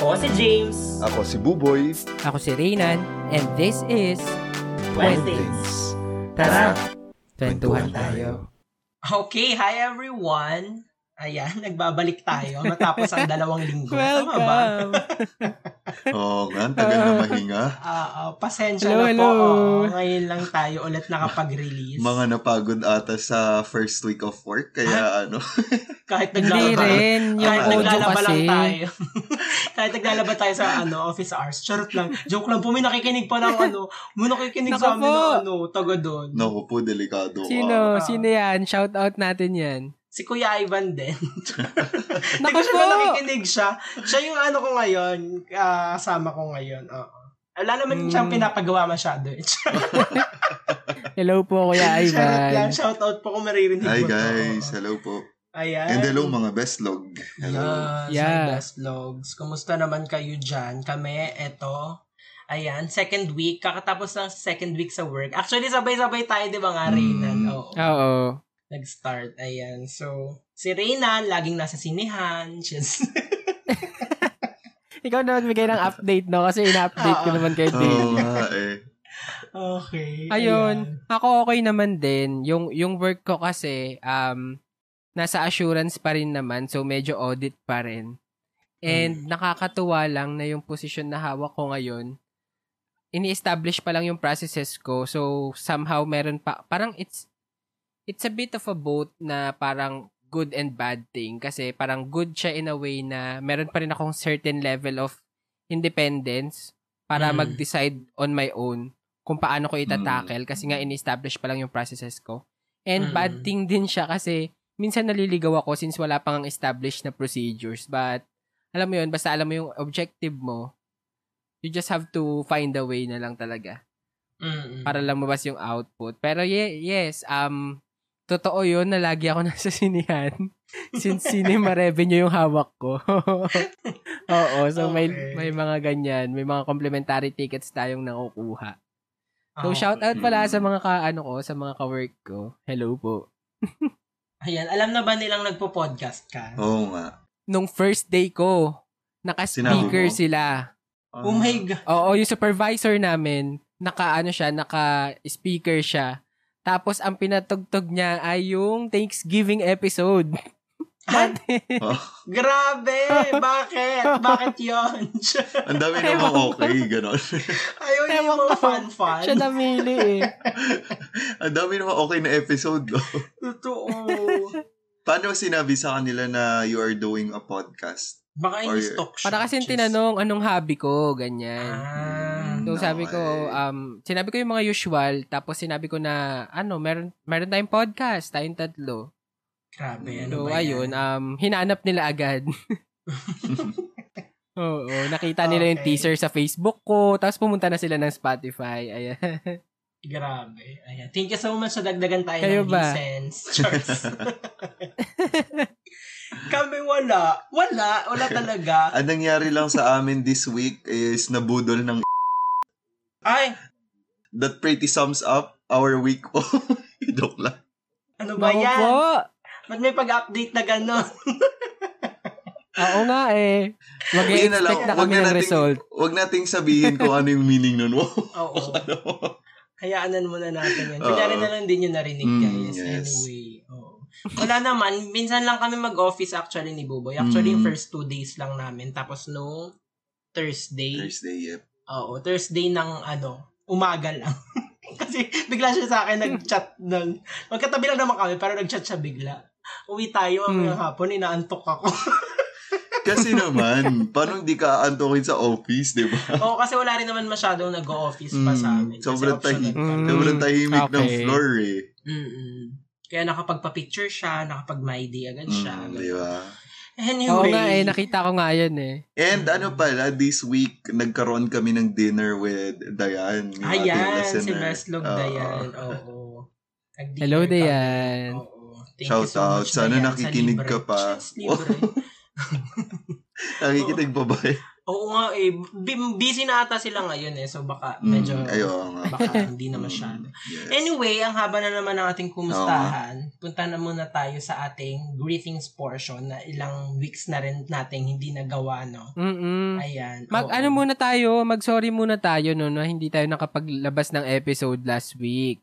Ako si James. Ako si Buboy. Ako si Reynan, and this is Things. Tara! Twentuhan tayo. Okay, hi everyone! Ayan, nagbabalik tayo matapos ang dalawang linggo. Tama ba? Welcome! Oo nga, ang tagal na mahinga. Ah, ah, pasensya Hello, na hello. po. Oo, ngayon lang tayo ulit nakapag-release. Mga napagod ata sa first week of work, kaya ano. kahit naglalaba, rin, yung kahit audio naglalaba lang tayo. Kahit naglalaba tayo sa ano, office hours. Charot lang. Joke lang po, may nakikinig pa ng ano, may nakikinig sa Naku amin po. ng ano, taga doon. Naku po, delikado ka. Sino? Ah. Sino yan? Shout out natin yan. Si Kuya Ivan din. Naku po! ba nakikinig siya. Siya yung ano ko ngayon, ah, kasama ko ngayon. Oo. Wala naman Hmm. siyang pinapagawa masyado. Hello po, Kuya Ivan. shout out po kung maririnig Hi to. guys, hello po. Ayan. And hello mga best log. Hello. Yes, Yeah. yeah. best logs. Kumusta naman kayo dyan? Kami, eto. Ayan, second week. Kakatapos ng second week sa work. Actually, sabay-sabay tayo, di ba nga, Reynan? Mm. Oo. Oo. Nag-start. Ayan. So, si Reynan, laging nasa sinihan. Just, Ikaw na magbigay ng update, no? Kasi ina-update ko Oo. naman kayo Oo daily. nga eh. okay. Ayun, ako okay naman din. Yung yung work ko kasi um nasa assurance pa rin naman, so medyo audit pa rin. And nakakatuwa lang na yung position na hawak ko ngayon, ini-establish pa lang yung processes ko. So somehow meron pa parang it's it's a bit of a both na parang good and bad thing kasi parang good siya in a way na meron pa rin akong certain level of independence para Mm. mag-decide on my own kung paano ko ita-tackle kasi nga in-establish pa lang yung processes ko. And Mm. bad thing din siya kasi minsan naliligaw ako since wala pang established na procedures. But alam mo yun, basta alam mo yung objective mo, you just have to find a way na lang talaga Mm-mm. para lang mabas yung output. Pero ye- yes, um, totoo yun na lagi ako nasa sinihan since cinema revenue yung hawak ko. Oo, so may Okay. may mga ganyan, may mga complimentary tickets tayong nakukuha. So Okay. shout out pala sa mga ka ano ko, sa mga ka-work ko. Hello po. Ayan, alam na ba nilang nagpo-podcast ka? Oo nga. Nung first day ko, naka-speaker sila. Oh my God. Oo, yung supervisor namin, naka ano siya, naka-speaker siya. Tapos ang pinatugtog niya ay yung Thanksgiving episode. Ha? Oh, Grabe! Bakit? Bakit yun? ang dami namang okay, ganon. Ayaw niya yung mga ko. fan-fan. siya namili eh. ang dami namang okay na episode. No? Totoo. Paano sinabi sa kanila na you are doing a podcast? Baka Or- in-stock siya. Para kasi tinanong anong hobby ko, ganyan. Ah. So sabi ko, um, sinabi ko yung mga usual, tapos sinabi ko na, ano, meron, meron tayong podcast, tayong tatlo. Grabe, ano So, ba yan? ayun, um, hinanap nila agad. Oo, nakita nila yung Okay. teaser sa Facebook ko, tapos pumunta na sila ng Spotify. Ayan. Grabe. Ayan. Thank you so much sa dagdagan tayo Kayo ng ba? license. Charts. Kami wala. Wala. Wala talaga. Ang nangyari lang sa amin this week is nabudol ng Ay, that pretty sums up our week po. Joke lang. ano ba Naku yan? po. Ba't may pag-update na gano'n? Oo nga eh. Lang, Mag-expect na wag kami na ng nating- result. Huwag nating sabihin kung ano yung meaning nun. Wow. Oo. Ano? Hayaanan muna natin yan. Oo. Kunyari na lang din yung narinig, Mm, guys. yes. Anyway. Oo. Wala naman. Minsan lang kami mag-office actually ni Buboy. Actually, yung Mm. first two days lang namin. Tapos no Thursday. Thursday, yep. Oo, Thursday ng ano, umaga lang. Kasi bigla siya sa akin nag-chat nun. Magkatabi lang naman kami, pero nag-chat siya bigla. Uwi tayo mamayang Hmm. hapon, inaantok ako. Kasi naman, paano hindi ka antukin sa office, di ba? Oo, kasi wala rin naman masyadong nag-o-office pa sa amin. Kasi Sobrang tahi- pa. Mm. Sobrang tahimik ng Okay. floor eh. Mm-mm. Kaya nakapagpa-picture siya, nakapag-my day agad siya. Mm, di ba? Anyway. Oo nga eh, nakita ko nga yun eh. And ano pala, this week, nagkaroon kami ng dinner with Dayan. Ayan, si. Meslog Oo. Dayan. Oo. Nag-dinner Hello. Dayan. Oo. Thank Shout you so out. much, Sana Dayan, sa nakikinig ka pa. Yes, libre. Nakikinig pa ba? Oo nga eh. B- busy na ata sila ngayon eh. So baka Mm, medyo... ayun nga. Baka hindi na masyado. Yes. Anyway, ang haba na naman ng ating kumustahan. Punta na muna tayo sa ating greetings portion na ilang weeks na rin nating hindi nagawa, no? Mm-mm. Ayan. Mag oo. ano muna tayo, mag-sorry muna tayo no, na hindi tayo nakapaglabas ng episode last week.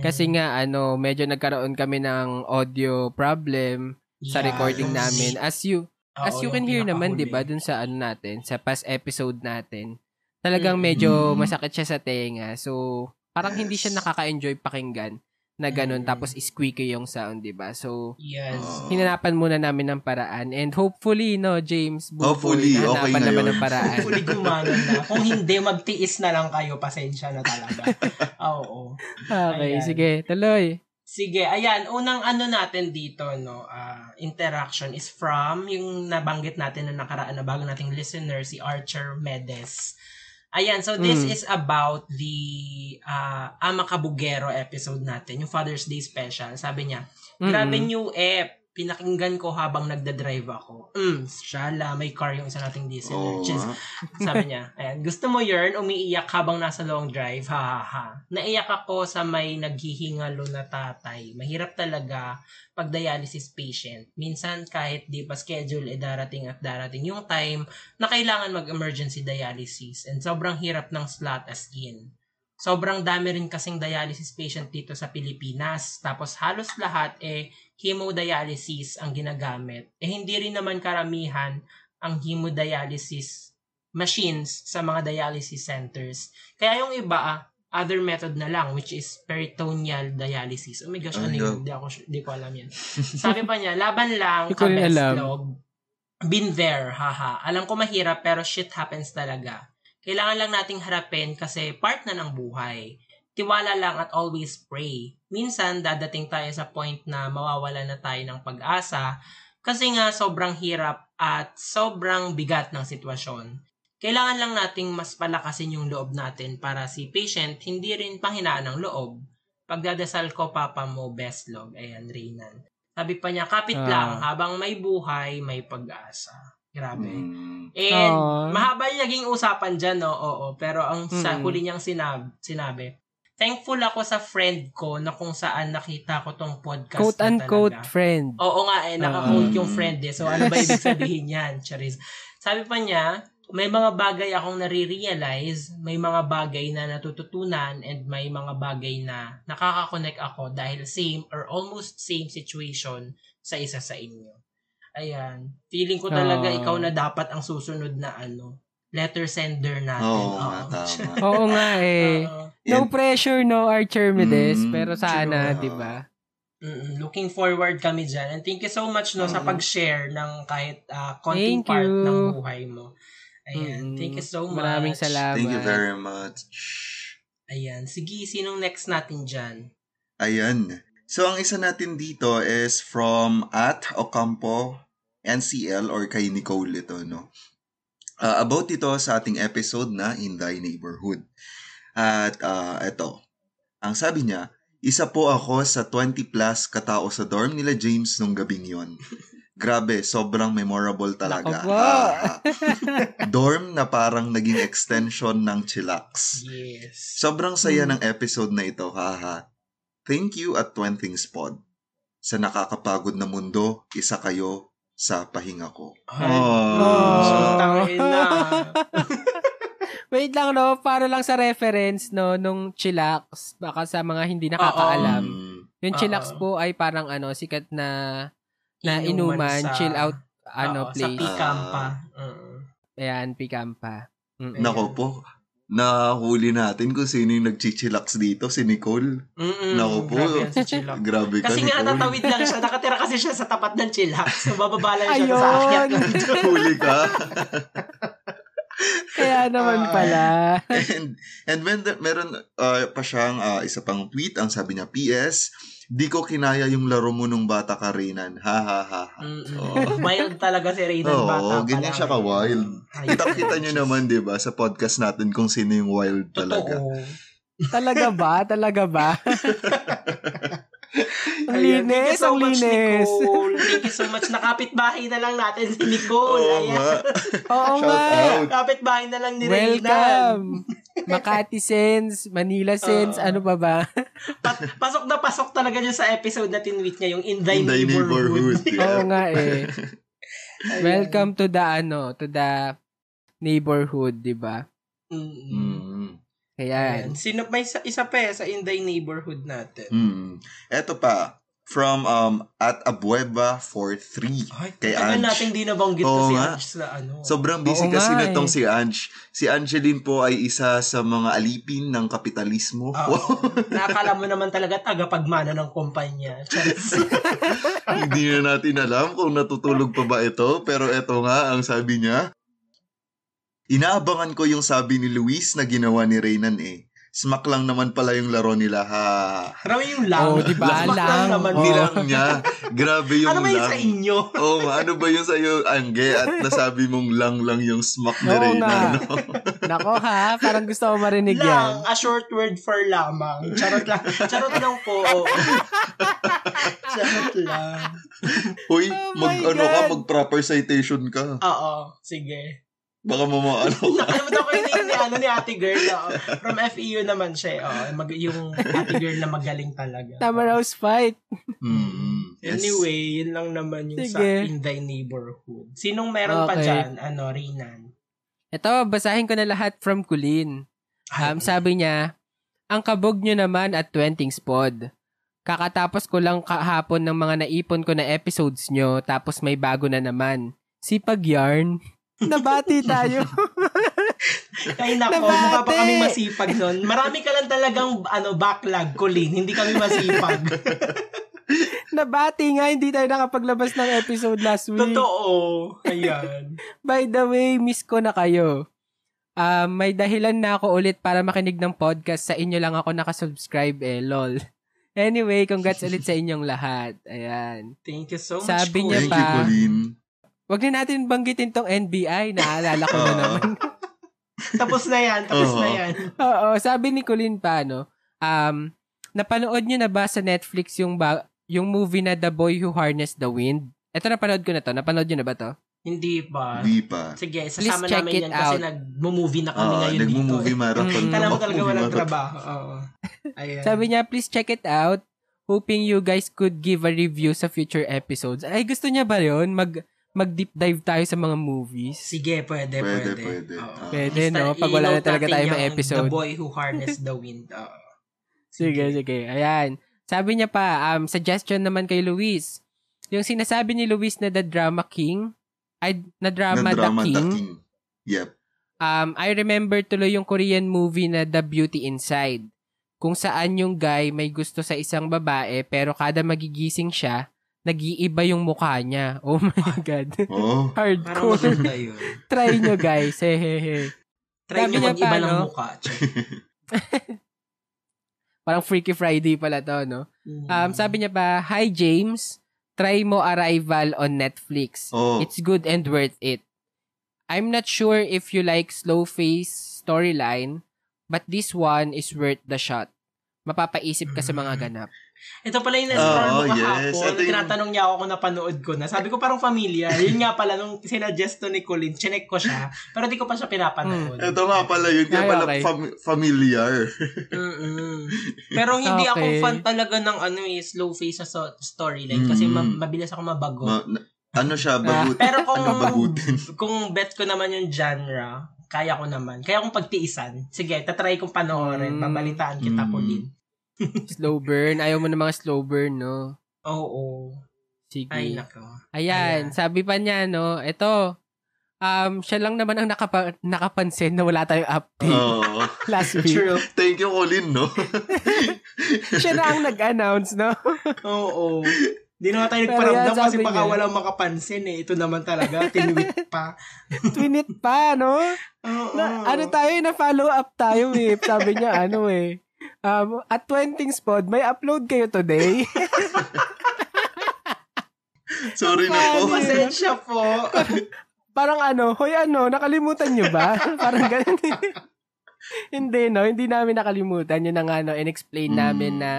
Kasi nga ano, medyo nagkaroon kami ng audio problem sa Yeah, recording yung namin. As you Oo, as you can hear naman, 'di ba, dun sa ano natin, sa past episode natin. Talagang Mm. medyo masakit siya sa tenga. So, parang hindi siya Yes. nakaka-enjoy pakinggan na ganun Mm. tapos squeaky yung sound, 'di ba? So, Yes. Oo. hinanapan muna namin ng paraan and hopefully no James Buboy, Hopefully, okay hanapan naman ngayon. ng paraan Hopefully gumana na. Kung hindi, magtiis na lang kayo. Pasensya na talaga. Oo. okay Ayan. sige tuloy Sige, ayan, unang ano natin dito, no, ah, interaction is from yung nabanggit natin na nakaraan na bago nating listener, si Archer Medes. Ayan, so this Mm. is about the ah, Ama Kabugero episode natin, yung Father's Day special. Sabi niya, grabe Mm-mm. new app, pinakinggan ko habang nagda-drive ako. Mm, shala, may car yung isa nating listener. Cheers. nga. Sabi niya, ayan, gusto mo yun, umiiyak habang nasa long drive, ha ha ha. Naiyak ako sa may naghihingalo na tatay. Mahirap talaga pag dialysis patient. Minsan kahit di pa schedule, eh darating at darating yung time na kailangan mag-emergency dialysis. And sobrang hirap ng slot as in. Sobrang dami rin kasing dialysis patient dito sa Pilipinas. Tapos halos lahat eh hemodialysis ang ginagamit. Eh hindi rin naman karamihan ang hemodialysis machines sa mga dialysis centers. Kaya yung iba, ah, other method na lang, which is peritoneal dialysis. Oh my gosh, ano Ano? yun? Di, ako, su- di ko alam yan. Sabi pa niya, laban lang, alam. kabeslog. Been there, haha. Alam ko mahirap, pero shit happens talaga. Kailangan lang nating harapin kasi part na ng buhay. Tiwala lang at always pray. Minsan, dadating tayo sa point na mawawala na tayo ng pag-asa kasi nga sobrang hirap at sobrang bigat ng sitwasyon. Kailangan lang nating mas palakasin yung loob natin para si patient hindi rin panghinaan ng loob. Pagdadasal ko, papa mo, best log. Ayan, Reynan. Sabi pa niya, kapit Ah. lang, habang may buhay, may pag-asa. Grabe. Mm. And Aww. mahaba yung naging usapan dyan, no? Oo. Pero ang sa Mm. huli niyang sinab, sinabi, thankful ako sa friend ko na kung saan nakita ko tong podcast quote na unquote talaga. friend Oo nga eh, naka-quote Ah. yung friend eh. So ano ba ibig sabihin yan, Charis? Sabi pa niya, may mga bagay akong nare-realize, may mga bagay na natututunan, and may mga bagay na nakaka-connect ako dahil same or almost same situation sa isa sa inyo. Ayan. Feeling ko talaga Ah. ikaw na dapat ang susunod na ano, letter sender natin. Oo nga, Oo. tama. oo nga eh Oo. no pressure no Archimedes Mm, pero sana true. di ba Mm-mm. Looking forward kami dyan. And thank you so much no sa Mm. pag-share ng kahit ah, konting Thank part you. ng buhay mo. Ayan. Mm, Thank you so much. maraming salamat Thank you very much. Ayan. Sige, sinong next natin dyan? Ayan. So, ang isa natin dito is from at Ocampo NCL or kay Nicole ito, no? Uh, about ito sa ating episode na In Thy Neighborhood. At uh, ito, ang sabi niya, isa po ako sa 20 plus katao sa dorm nila James nung gabing yon. Grabe, sobrang memorable talaga. Ha. dorm na parang naging extension ng chillax. Yes. Sobrang saya Hmm. ng episode na ito, haha. Thank you at Twenting Spot. Sa nakakapagod na mundo, isa kayo sa pahinga ko. Ay, Oh. so, na. Wait lang no, para lang sa reference no nung chillax baka sa mga hindi nakakaalam. Mm, Yung chillax Oo. po ay parang ano sikat na na Inuman inuman, sa- chill out ano Sa place. Pikampa. Oo. Ayan, Pikampa. Mm-mm. Ayan. Nako po, nahuli natin kung sino yung nagchichillax dito, si Nicole. Mm-mm. Naku po. Grabe yan si Chillax. Grabe ka, Kasi nga Nicole. tatawid lang siya. Nakatira kasi siya sa tapat ng Chillax. So, bababa lang siya sa akyat. Huli ka. Kaya naman Ah. pala. and, and when the, meron uh, pa siyang uh, isa pang tweet, ang sabi niya, PS, di ko kinaya yung laro mo nung bata ka, Renan. Ha, ha, ha, ha. Oo. Wild talaga si Reynan Oo, bata pa ganyan siya ka-wild. Kita-kita nyo naman, di ba, sa podcast natin kung sino yung wild talaga. Totoo. Talaga ba? Talaga ba? ang Ayan, thank you linis, so ang much, linis. Nicole. Thank you so much. Nakapit-bahay na lang natin si Nicole. Oo Ayan. nga. Oo nga. Kapit-bahay na lang ni. Welcome. Makati Sense, Manila Sense, Oo. ano pa ba? Pa- pasok na pasok talaga dyan sa episode na tinweet niya, yung In Thy In thy Neighborhood. neighborhood. Yeah. Oo nga eh. Welcome to the ano, to the neighborhood, 'di ba? Mm-mm. Mm. Kaya Ayan. Sino, may isa, isa pa eh, sa In Thy Neighborhood natin. Mm. Eto pa, from um at Abueva for 3. Ay, Kay tagal Ange. nating di nabanggit Oo si nga. Ange sa ano. Sobrang busy Oo kasi nga nitong eh. si Ange. Si Angeline po ay isa sa mga alipin ng kapitalismo. Oo. Nakakala mo naman talaga tagapagmana ng kumpanya. Hindi na natin alam kung natutulog pa ba ito. Pero eto nga, ang sabi niya, Inaabangan ko yung sabi ni Luis na ginawa ni Reynan eh. Smack lang naman pala yung laro nila ha. Raw yung lang. Oh, di ba? Smack Lang. naman. Oo. Hindi lang niya. Grabe yung Ano ba yung lang. sa inyo? Oo, nga, ano ba yung sa'yo, Angge? At nasabi mong lang lang yung smack ni Oo Reyna, no? nako ha, parang gusto ko marinig yan. Lang, a short word for lamang. Charot lang. Charot lang po. oo. Charot lang. Uy, Oh mag, my ano ka, God. mag proper citation ka. Oo, sige. Baka mamaano ka. Nakalimutan ko yung ni, ano, ni ate girl. oo. From FEU naman siya. Oo, mag, yung ate girl na magaling talaga. Tamaraws fight. Hmm, yes. Anyway, yun lang naman yung sa Sige. In Thy Neighborhood. Sinong meron pa Okay. dyan? Ano, Rinan? Ito, basahin ko na lahat from Kulin. Um, sabi niya, ang kabog nyo naman at Twentings Pod. Kakatapos ko lang kahapon ng mga naipon ko na episodes nyo, tapos may bago na naman. Sipag yarn. Nabati tayo. Ay nako, Nabate! mukha pa kami masipag nun. Marami ka lang talagang ano, backlog, Colin. Hindi kami masipag. Nabati nga, hindi tayo nakapaglabas ng episode last week. Totoo. Ayan. By the way, miss ko na kayo. Um, may dahilan na ako ulit para makinig ng podcast. Sa inyo lang ako nakasubscribe eh, lol. Anyway, congrats ulit sa inyong lahat. Ayan. Thank you so much, Sabi niya Thank Colin. you, pa. Colleen. Wag na natin banggitin tong NBI. Naalala ko na naman. Tapos na yan. Tapos Oo. na yan. Oo, sabi ni Colin pa, no? Um, napanood nyo na ba sa Netflix yung ba- yung movie na The Boy Who Harnessed the Wind? Ito, napanood ko na to. Napanood nyo na ba to? Hindi pa. Di pa. Sige, Please sasama check namin it yan kasi out. nag-movie na kami Oo, ngayon dito. marathon. Mm. Kala mo talaga movie walang marathon. trabaho. Oo. Ayan. Sabi niya, please check it out. Hoping you guys could give a review sa future episodes. Ay, gusto niya ba yun? Mag, mag-deep dive tayo sa mga movies? Sige, pwede, Pwede, pwede. pwede. Ah. Pwede, no? Pag wala na talaga tayo yung may episode. The Boy Who Harnessed the Wind. Oo. Sige, sige. Ayan. Sabi niya pa, um, suggestion naman kay Luis. Yung sinasabi ni Luis na The Drama King, ay, na Drama, Na drama the King, The King. Yep. um, I remember tuloy yung Korean movie na The Beauty Inside. Kung saan yung guy may gusto sa isang babae pero kada magigising siya, nag-iiba yung mukha niya. Oh my God. Oh. Hardcore. yun. Try nyo guys. Hehehe. Try Sabi nyo niya mag-iba pa, ng no? mukha. Parang Freaky Friday pala to, no? Mm. Um, sabi niya pa, Hi James, try mo Arrival on Netflix. Oh. It's good and worth it. I'm not sure if you like slow face storyline, but this one is worth the shot. Mapapaisip ka sa mga ganap. Ito pala yung na-scroll mo yes. Ito yung- Tinatanong niya ako kung napanood ko na. Sabi ko parang familiar. Yun nga pala, nung sinuggest to ni Colin, chinek ko siya. Pero di ko pa siya pinapanood. Ito nga pala yun. Kaya Ay, pala okay. fam- familiar. Mm-mm. Pero hindi ako Okay. fan talaga ng ano eh, slow face sa so- storyline. Kasi Mm. ma- mabilis ako mabago. Ma- na- ano siya, bagut. Pero kung, ano, bagutin. kung bet ko naman yung genre, kaya ko naman. Kaya kung pagtiisan, sige, tatry kong panoorin. Mm. Babalitaan kita, Mm. Colin. Slow burn. Ayaw mo ng mga slow burn, no? Oo. Sige. Ay, nako. Ayan, Ayan. sabi pa niya, no, ito, um, siya lang naman ang nakapa- nakapansin na wala tayong update Oo. last week. True. Thank you, Colin, no? siya na ang nag-announce, no? Oo. Di naman tayo nagparamdam kasi sabi baka niya. walang makapansin eh. Ito naman talaga, tinwit pa. Twinit pa, no? Oo. Na, ano tayo, na-follow up tayo, eh. Sabi niya, ano eh. Um, at Twentings Pod, may upload kayo today. Sorry na po. Pasensya po. Parang ano, hoy ano, nakalimutan nyo ba? Parang ganun. hindi, no? Hindi namin nakalimutan. Yun ang ano, in-explain Mm. namin na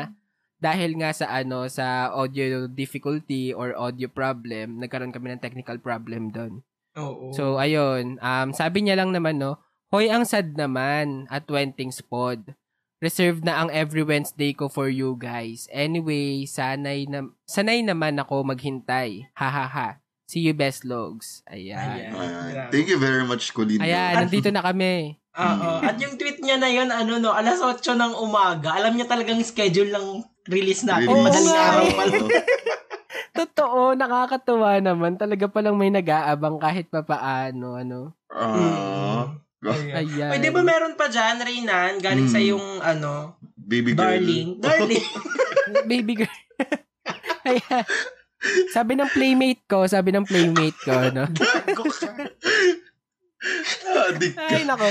dahil nga sa ano, sa audio difficulty or audio problem, nagkaroon kami ng technical problem doon. Oo. So, ayun. Um, sabi niya lang naman, no, Hoy, ang sad naman at Wentings Pod. Reserved na ang every Wednesday ko for you guys. Anyway, sanay, na, sanay naman ako maghintay. Ha ha ha. See you best logs. Ayan. Ayan. Ayan. Thank you very much, Colin. Ayan, nandito na kami. Oo. At yung tweet niya na yun, ano no, alas 8 ng umaga. Alam niya talagang schedule ng release natin. Release. Madaling Oo, araw nga pa lang. Totoo, nakakatuwa naman. Talaga palang may nag-aabang kahit pa paano. Ano. Ah, Ayan. Ayan. Pwede ba meron pa dyan, Reynan, galing Mm. sa yung, ano, baby girl. darling. Darling. Baby girl. Ayan. Sabi ng playmate ko, sabi ng playmate ko, no? Gago ka. Ay, nako.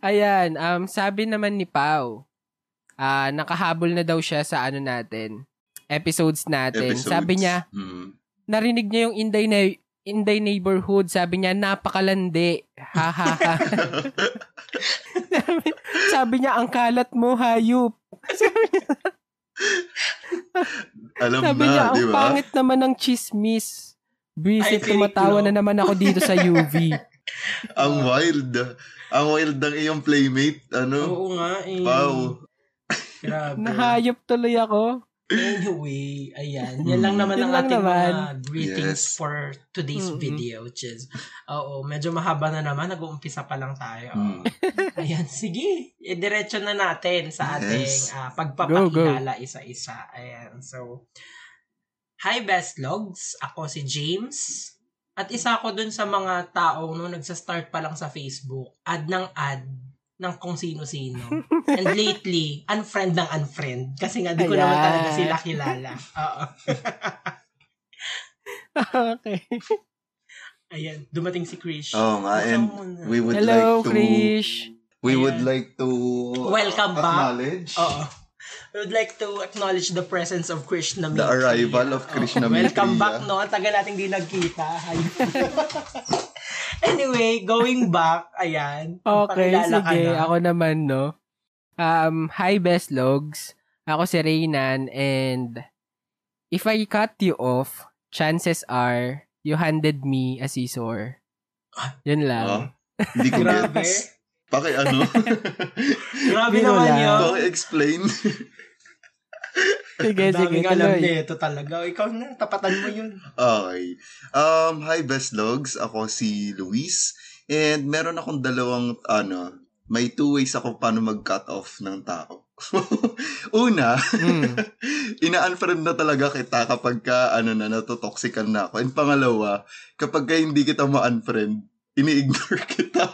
Ayan, um, sabi naman ni Pau, ah nakahabol na daw siya sa ano natin, episodes natin. Episodes. Sabi niya, Hmm. narinig niya yung Inday na Inday Neighborhood, sabi niya, napakalandi. Ha, ha, ha. sabi, sabi niya, ang kalat mo, hayop. Alam Sabi na, niya, ang ba? pangit naman ng chismis. Fake tumatawa na naman ako dito sa UV. Ang wild. Ang wild ng iyong playmate. Ano? Oo nga eh. Wow. Grabe. Nahayop tuloy ako. Anyway, ayan. Yan lang naman Yun ang lang ating naman. mga greetings Yes. for today's Mm-mm. video, which is, oo, medyo mahaba na naman. Nag-uumpisa pa lang tayo. Hmm. Ayan, sige. Idiretso na natin sa ating Yes. ah, pagpapakilala isa-isa. Ayan, so, Hi Best Logs, ako si James. At isa ako dun sa mga taong no, nagsa-start pa lang sa Facebook, ad ng ad ng kung sino-sino. And lately, unfriend ng unfriend. Kasi nga, di ko naman Ayan. talaga sila kilala. Oo. okay. Ayan, dumating si Krish. Oo nga, and we would Hello, like to Krish. we would Ayan. like to Welcome back. acknowledge Oo. We would like to acknowledge the presence of Krishna the arrival of Krishna Oo. Welcome back, no? Ang tagal nating di nagkita. Anyway, going back, ayan. Okay, sige. na. Ako naman, no? Um, hi, best logs. Ako si Reynan and if I cut you off, chances are you handed me a scissor. Yun lang. Oh, hindi ko Grabe. gets. Paki ano? Grabe naman yun. Paki-explain. Sige, Ang sige, daming alam tuloy. nito talaga. Ikaw na, tapatan mo yun. Okay. Um, hi best logs. Ako si Luis. And meron akong dalawang ano, may two ways ako paano mag-cut off ng tao. Una, Mm. ina-unfriend na talaga kita kapag ka, ano na, natotoxican na ako. And pangalawa, kapag ka hindi kita ma-unfriend, ini-ignore kita.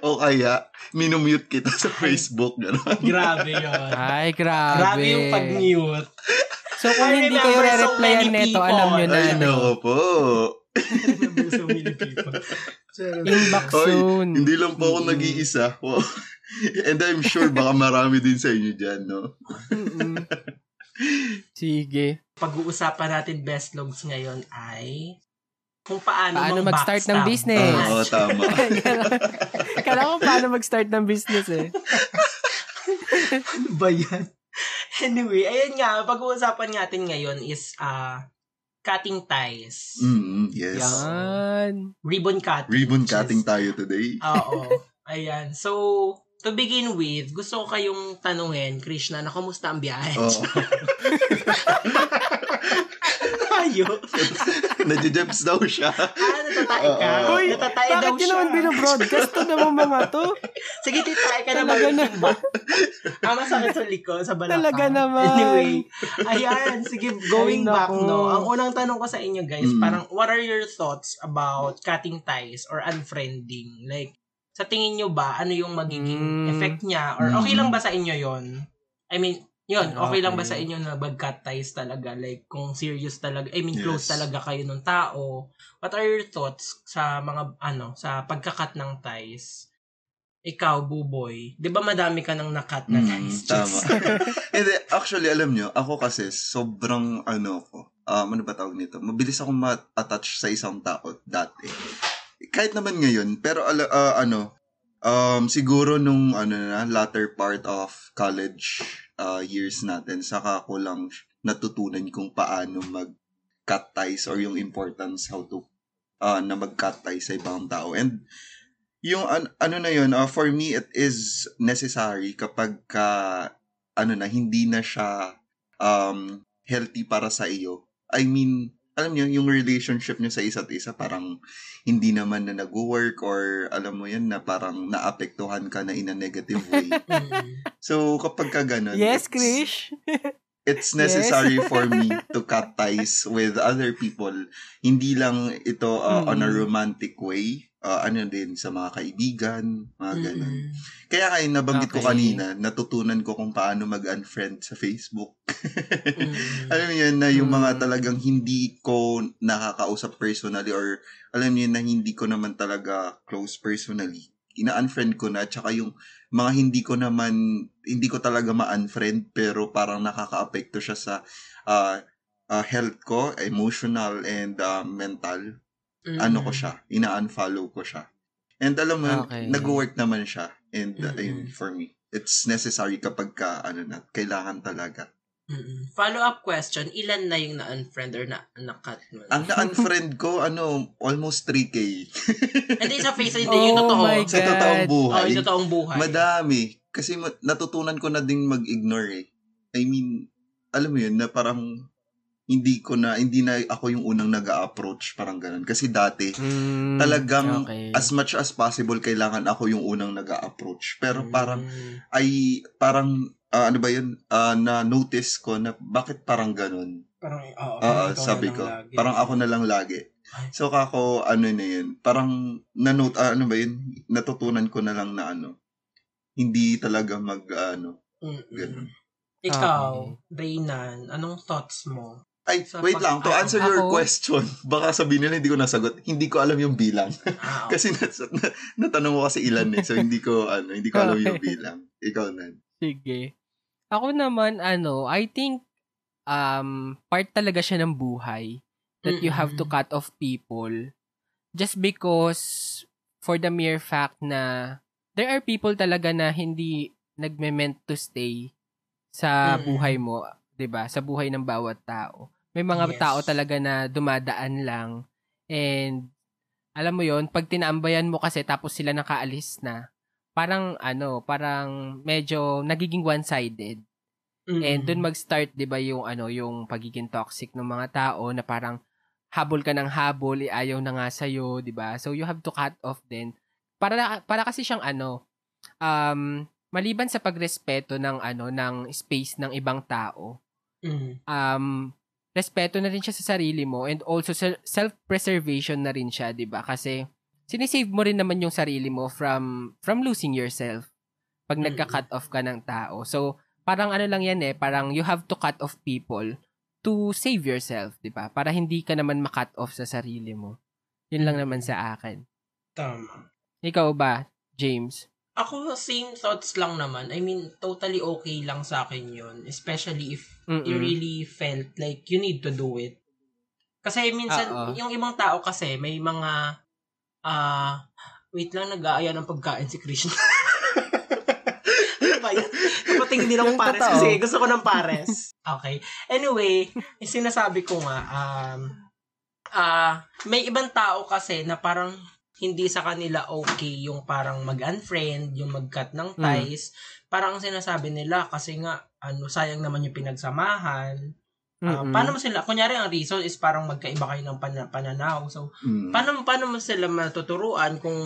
o kaya, minumute kita sa Facebook. Gano'n. Grabe yun. Ay, grabe. Grabe yung pag-mute. So, kung I hindi kayo so re-replyan many neto, alam nyo na. Ay, ano. nako po. Remember so many people. Inbox Oy, soon. Hindi lang po ako Mm. nag-iisa. Wow. And I'm sure baka marami din sa inyo dyan, no? Sige. Pag-uusapan natin best logs ngayon ay kung paano, Paano mag-start ng business? Oo, tama. Kala ko paano mag-start ng business eh. Ano ba yan? Anyway, ayun nga, pag-uusapan natin ngayon is uh, cutting ties. Mm, yes. Yan. Ribbon cutting. Ribbon which is- cutting tayo today. Oo. Ayan. So, to begin with, gusto ko kayong tanungin, Krishna, na kumusta ang biyahe? Oo. Tayo. Nadjejebs daw siya. ah, natatay ka. Uy, natatay daw Bakit siya. naman binobroadcast to naman mga to? Sige, titay ka na Talaga na. ba? ah, masakit sa likod, sa balakang. Talaga naman. Anyway, ayan, sige, going Ay, back, no. Ang unang tanong ko sa inyo, guys, Mm. parang, what are your thoughts about cutting ties or unfriending? Like, sa tingin nyo ba, ano yung magiging Mm. effect niya? Or okay Mm. lang ba sa inyo yon I mean, yun, okay, lang ba Okay. sa inyo na mag-cut ties talaga? Like, kung serious talaga, I mean, close Yes. talaga kayo ng tao. What are your thoughts sa mga, ano, sa pagkakat ng ties? ikaw, buboy, di ba madami ka nang nakat na Mm, nice tama. Hindi, actually, alam nyo, ako kasi sobrang, ano ko, um, ano ba tawag nito? Mabilis akong ma-attach sa isang tao dati. Kahit naman ngayon, pero ala, ah, ano, um, siguro nung, ano na, latter part of college uh, years natin, saka ko lang natutunan kung paano mag-cut ties or yung importance how to uh, na mag-cut ties sa ibang tao. And yung an- ano na yun, uh, for me, it is necessary kapag ka, ano na, hindi na siya um, healthy para sa iyo. I mean, alam niyo, yung relationship niyo sa isa't isa, parang hindi naman na nag-work or alam mo yun, na parang naapektuhan ka na in a negative way. Mm. so, kapag ka ganun, Yes, Krish. it's necessary for me to cut ties with other people. Hindi lang ito uh, on a Mm. romantic way. Uh, ano din sa mga kaibigan, mga ganun. Mm-mm. Kaya kaya nabanggit ko Okay. kanina, natutunan ko kung paano mag-unfriend sa Facebook. Mm. alam yun, na yung mga talagang hindi ko nakakausap personally or alam yun na hindi ko naman talaga close personally. Ina-unfriend ko na, tsaka yung mga hindi ko naman, hindi ko talaga ma-unfriend pero parang nakaka-apekto siya sa ah, ah, health ko, emotional and ah, mental. Ano ko Mm. siya, ina-unfollow ko siya. And alam mo, Okay. nag-work naman siya. And uh, Mm-mm. ayun, for me, it's necessary kapag ka, ano na, kailangan talaga. Mm-mm. Follow-up question, ilan na yung na-unfriend or na- na-cut mo? Ang na-unfriend ko, ano, almost 3K. Hindi sa face, hindi yung Oh totoo. sa totoong buhay. Oh, yung totoong buhay. Madami. Kasi natutunan ko na ding mag-ignore eh. I mean, alam mo yun, na parang hindi ko na, hindi na ako yung unang nag approach parang ganun. Kasi dati, Mm, talagang okay. as much as possible, kailangan ako yung unang nag approach Pero parang, Mm. ay, parang, ah, ano ba yun, Ah, na-notice ko na bakit parang ganun. Parang, oo. Oo, parang ikaw sabi na ko. lagi. Parang ako na lang lagi. So, kako, ano na yun, parang, na-note, ah, ano ba yun, natutunan ko na lang na ano, hindi talaga mag, ano, Mm-mm. ganun. Ikaw, Okay. Reynan, anong thoughts mo? Ay, Sa wait lang, to ako- answer your ako- question, baka sabihin nila hindi ko nasagot, hindi ko alam yung bilang. Ah, kasi nat- na, natanong mo kasi ilan eh, so hindi ko, ano, hindi ko alam yung bilang. Ikaw na. Sige. Ako naman, ano, I think, um, part talaga siya ng buhay that you have to Mm-mm. cut off people just because for the mere fact na there are people talaga na hindi nagme-meant to stay sa Mm-mm. buhay mo, 'di ba? Sa buhay ng bawat tao. May mga Yes. tao talaga na dumadaan lang and alam mo yon pag tinaambayan mo kasi tapos sila nakaalis na, parang ano, parang medyo nagiging one-sided. Mm-mm. And doon mag-start 'di ba yung ano, yung pagiging toxic ng mga tao na parang habol ka ng habol, eh, ayaw na nga sa 'di ba? So you have to cut off din. Para para kasi siyang ano, um maliban sa pagrespeto ng ano ng space ng ibang tao, Mm. um respeto na rin siya sa sarili mo and also se- self-preservation na rin siya, 'di ba? Kasi sinisave mo rin naman yung sarili mo from from losing yourself pag nagka-cut off ka ng tao. So, parang ano lang yan eh, parang you have to cut off people to save yourself, 'di ba? Para hindi ka naman ma-cut off sa sarili mo. Yun lang naman sa akin. Tama. Ikaw ba, James? Ako, same thoughts lang naman. I mean, totally okay lang sa akin yun. Especially if you Mm-mm. really felt like you need to do it. Kasi minsan, Oo. yung ibang tao kasi, may mga, ah, wait lang, nag-aaya ng pagkain si Krishna. ano ba yan? Kapatingin din ako pares totoo. kasi gusto ko ng pares. Okay. Anyway, sinasabi ko nga, um, ah, may ibang tao kasi na parang hindi sa kanila okay yung parang mag-unfriend, yung mag-cut ng ties. Parang ang sinasabi nila kasi nga, ano, sayang naman yung pinagsamahan. Ah, Mm-mm. paano mo sila, kunyari ang reason is parang magkaiba kayo ng pana- pananaw. So, Mm. paano, paano mo sila matuturuan kung,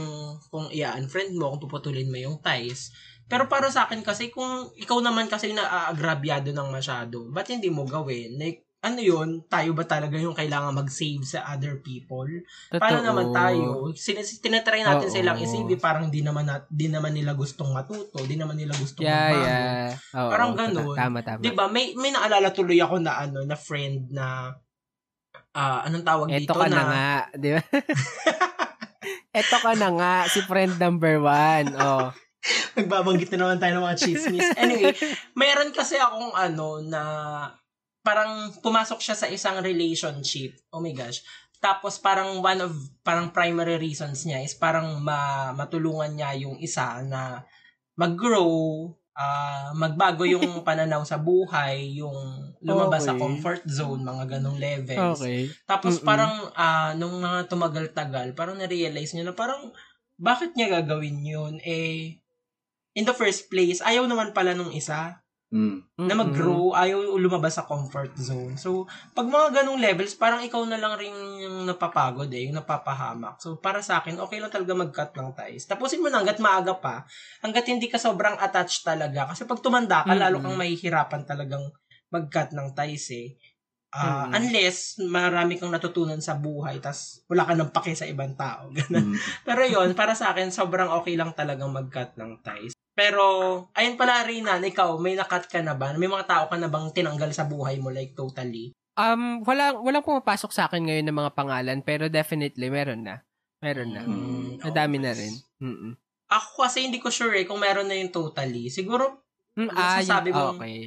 kung i-unfriend mo, kung puputulin mo yung ties. Pero para sa akin kasi, kung ikaw naman kasi naaagrabyado ng masyado, ba't hindi mo gawin? Like, ano yun? Tayo ba talaga yung kailangan mag-save sa other people? Paano Totoo. naman tayo? Sinas- tinatry natin Oo. silang isave, parang di naman, nat- di naman nila gustong matuto, di naman nila gustong Yeah, magbago. yeah. Oo, Parang ganun. Tama, tama. 'Di ba? May may naalala tuloy ako na ano, na friend na ah anong tawag Eto dito ka na, na, nga, di ba? Eto ka na nga, si friend number one. Oh. Nagbabanggit na naman tayo ng mga chismis. Anyway, meron kasi akong ano na parang pumasok siya sa isang relationship. Oh my gosh. Tapos parang one of parang primary reasons niya is parang ma, matulungan niya yung isa na mag-grow, ah, magbago yung pananaw sa buhay, yung lumabas sa Okay. comfort zone, mga ganong levels. Okay. Tapos Mm-mm. parang ah, nung mga tumagal-tagal, parang na-realize niya na parang bakit niya gagawin yun? Eh, in the first place, ayaw naman pala nung isa Mm. na mag-grow, ayaw lumabas sa comfort zone. So, pag mga ganong levels, parang ikaw na lang rin yung napapagod eh, yung napapahamak. So, para sa akin, okay lang talaga mag-cut ng ties. Tapusin mo na hanggat maaga pa, hanggat hindi ka sobrang attached talaga. Kasi pag tumanda ka, lalo Mm-mm. kang mahihirapan talagang mag-cut ng ties eh. Ah, Mm. Unless marami kang natutunan sa buhay tas wala ka nang pake sa ibang tao. Ganun. Mm. Pero yon para sa akin, sobrang okay lang talagang mag-cut ng ties. Pero, ayun pala, Rinan, ikaw, may nakat ka na ba? May mga tao ka na bang tinanggal sa buhay mo, like totally? Um, wala, walang pumapasok sa akin ngayon ng mga pangalan, pero definitely, meron na. Meron na. Mm, Nadami na okay. rin. Mm-mm. Ako kasi hindi ko sure eh kung meron na yung totally. Siguro, Mm, ah, masasabi mong- okay.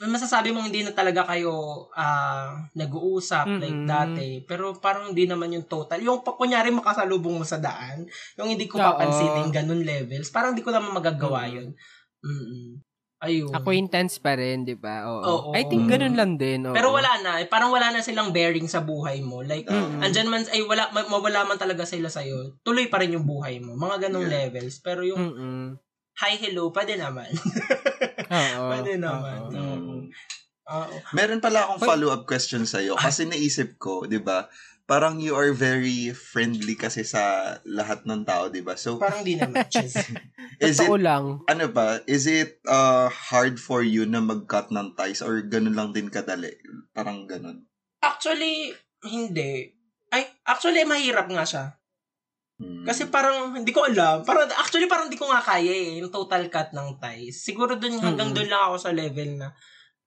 Masasabi mong hindi na talaga kayo ah, nag-uusap like Mm-mm. dati. Pero parang hindi naman yung total. Yung kunyari makasalubong mo sa daan, yung hindi ko Oo. papansinin ganun levels, parang hindi ko naman magagawa Mm. yun. Mm-mm. Ayun. Acquaintance pa rin, di ba? Oo. Oo. I think ganun lang din. oo. Pero wala na. Eh, parang wala na silang bearing sa buhay mo. Like, Mm-mm. andyan man, ay wala, ma- mawala man talaga sila sa'yo. Tuloy pa rin yung buhay mo. Mga ganong Yeah. levels. Pero yung Mm-mm. Hi, hello, pwede naman. Oo. pwede naman. Oo. Oo. Oo. Meron pala akong follow-up question sa'yo. Kasi naisip ko, di ba, parang you are very friendly kasi sa lahat ng tao, di ba? So, Parang di naman. Is Totoo it, lang. ano ba, is it uh, hard for you na mag-cut ng ties or ganun lang din kadali? Parang ganun. Actually, hindi. Ay, actually, mahirap nga siya. Hmm. Kasi parang, hindi ko alam. Parang, actually, parang hindi ko nga kaya eh, yung total cut ng ties. Siguro dun, hanggang Mm-mm. dun lang ako sa level na,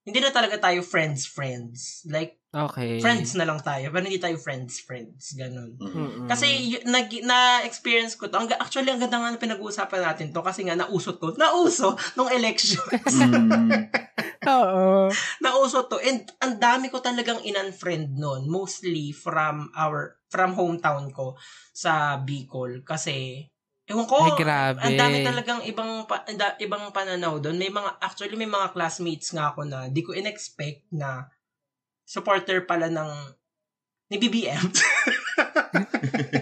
hindi na talaga tayo friends-friends. Like, Okay. friends na lang tayo, pero hindi tayo friends-friends. Ganun. Mm. Mm-mm. Kasi, y- nag, na-experience ko to. Ang, actually, ang ganda nga na pinag-uusapan natin to kasi nga, nauso to. Nauso nung election. Mm. Oo. nauso to. And ang dami ko talagang in-unfriend nun. Mostly from our, from hometown ko sa Bicol. Kasi, ewan ko, Ay, grabe. ang dami talagang ibang, pa, da- ibang pananaw doon. May mga, actually may mga classmates nga ako na di ko in-expect na supporter pala ng ni BBM.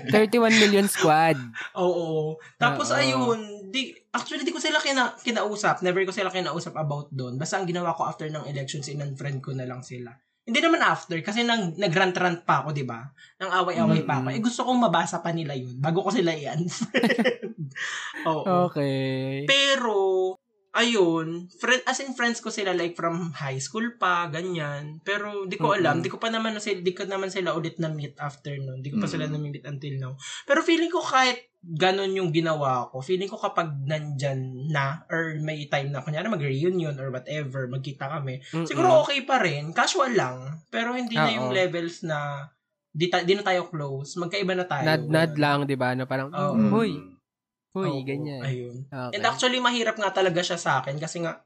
31 million squad. Oo. Tapos Oo. ayun, di, actually di ko sila kina, kinausap. Never ko sila kinausap about doon. Basta ang ginawa ko after ng elections, in-unfriend ko na lang sila. Hindi naman after, kasi nang, nagrant-rant pa ako, di ba? Nang away-away pa ako. Mm-mm. Eh, gusto kong mabasa pa nila yun bago ko sila i-unfriend. Oo. Okay. Pero, ayun, friend, as in friends ko sila like from high school pa, ganyan. Pero di ko alam, Mm-mm. di ko pa naman na sila, di ko naman sila ulit na meet after nun. Di ko pa sila Mm. na meet until now. Pero feeling ko kahit ganun yung ginawa ko, feeling ko kapag nandyan na, or may time na, kunyari mag-reunion or whatever, magkita kami, Mm-mm. siguro okay pa rin, casual lang. Pero hindi na Oo. yung levels na di, ta- di na tayo close, magkaiba na tayo. Nad-nad lang, di ba? No, parang, Oo. mm, huy, huy, Oo, ganyan. Ayun. Okay. And actually, mahirap nga talaga siya sa akin kasi nga,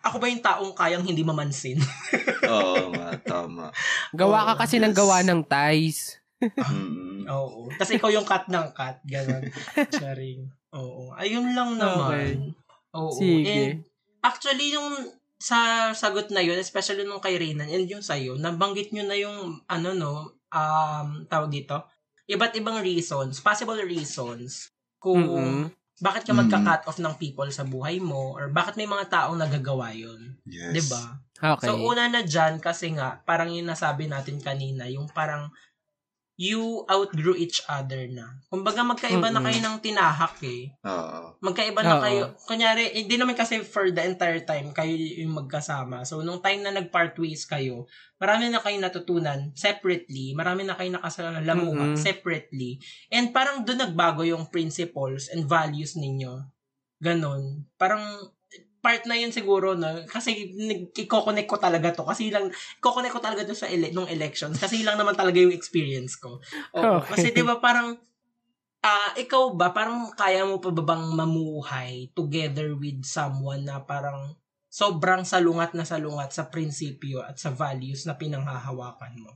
ako ba yung taong kayang hindi mamansin? Oo nga, tama. gawa ka kasi ng yes. gawa ng ties. Mm. Oo. Tapos ikaw yung cut ng cut. Ganon. Charing. Oo. Ayun lang naman. Oo. Sige. And actually, yung sa sagot na yun, especially nung kay Renan and yung sa'yo, nabanggit nyo na yung, ano no, um, tawag dito, iba't ibang reasons, possible reasons, kung Mm-mm. bakit ka magka-cut off ng people sa buhay mo or bakit may mga taong nagagawa yun. Yes. 'Di ba? Okay. So, una na dyan, kasi nga, parang yung nasabi natin kanina, yung parang, you outgrew each other na. Kumbaga, magkaiba na Mm-mm. kayo ng tinahak eh. Oo. Magkaiba na Oo. kayo. Kunyari, hindi naman kasi for the entire time kayo yung magkasama. So, nung time na nag-part ways kayo, marami na kayo natutunan separately. Marami na kayo nakasalamuha Mm-mm. separately. And parang doon nagbago yung principles and values ninyo. Ganon. Parang part na yun siguro na kasi iko-connect ko talaga to kasi lang iko-connect ko talaga to sa ele- nung elections kasi lang naman talaga yung experience ko. Oo, Okay. Kasi 'di ba parang Ah, ikaw ba parang kaya mo pa ba bang mamuhay together with someone na parang sobrang salungat na salungat sa prinsipyo at sa values na pinanghahawakan mo?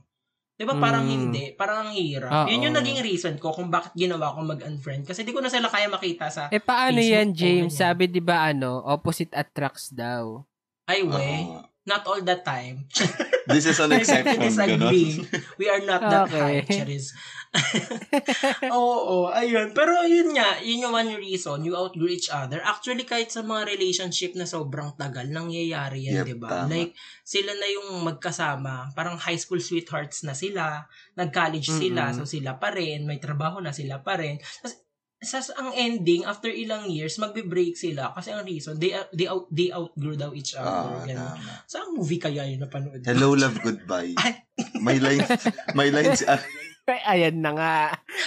'Di ba parang Mm. hindi, parang ang hirap. Oo. Yun yung naging reason ko kung bakit ginawa ko mag-unfriend kasi di ko na sila kaya makita sa Eh, paano Facebook yan, James? Sabi, di ba, ano, opposite attracts daw. ay we, Oo. Not all the time. This is an exception, disagree. We are not that Okay. high, Charis. Oo, ayun. Pero yun nga, yun yung one reason, you outgrew each other. Actually, kahit sa mga relationship na sobrang tagal, nangyayari yan, Yep, di ba? Like, sila na yung magkasama, parang high school sweethearts na sila, nag-college sila, Mm-mm. so sila pa rin, may trabaho na sila pa rin. Sa ang ending after ilang years magbe-break sila kasi ang reason they they out they outgrew daw each other Ah, ganun. Sa ang movie kaya yun napanood? Hello, love, goodbye. Ay. May line, may line si, ah, Ay, ayan na nga.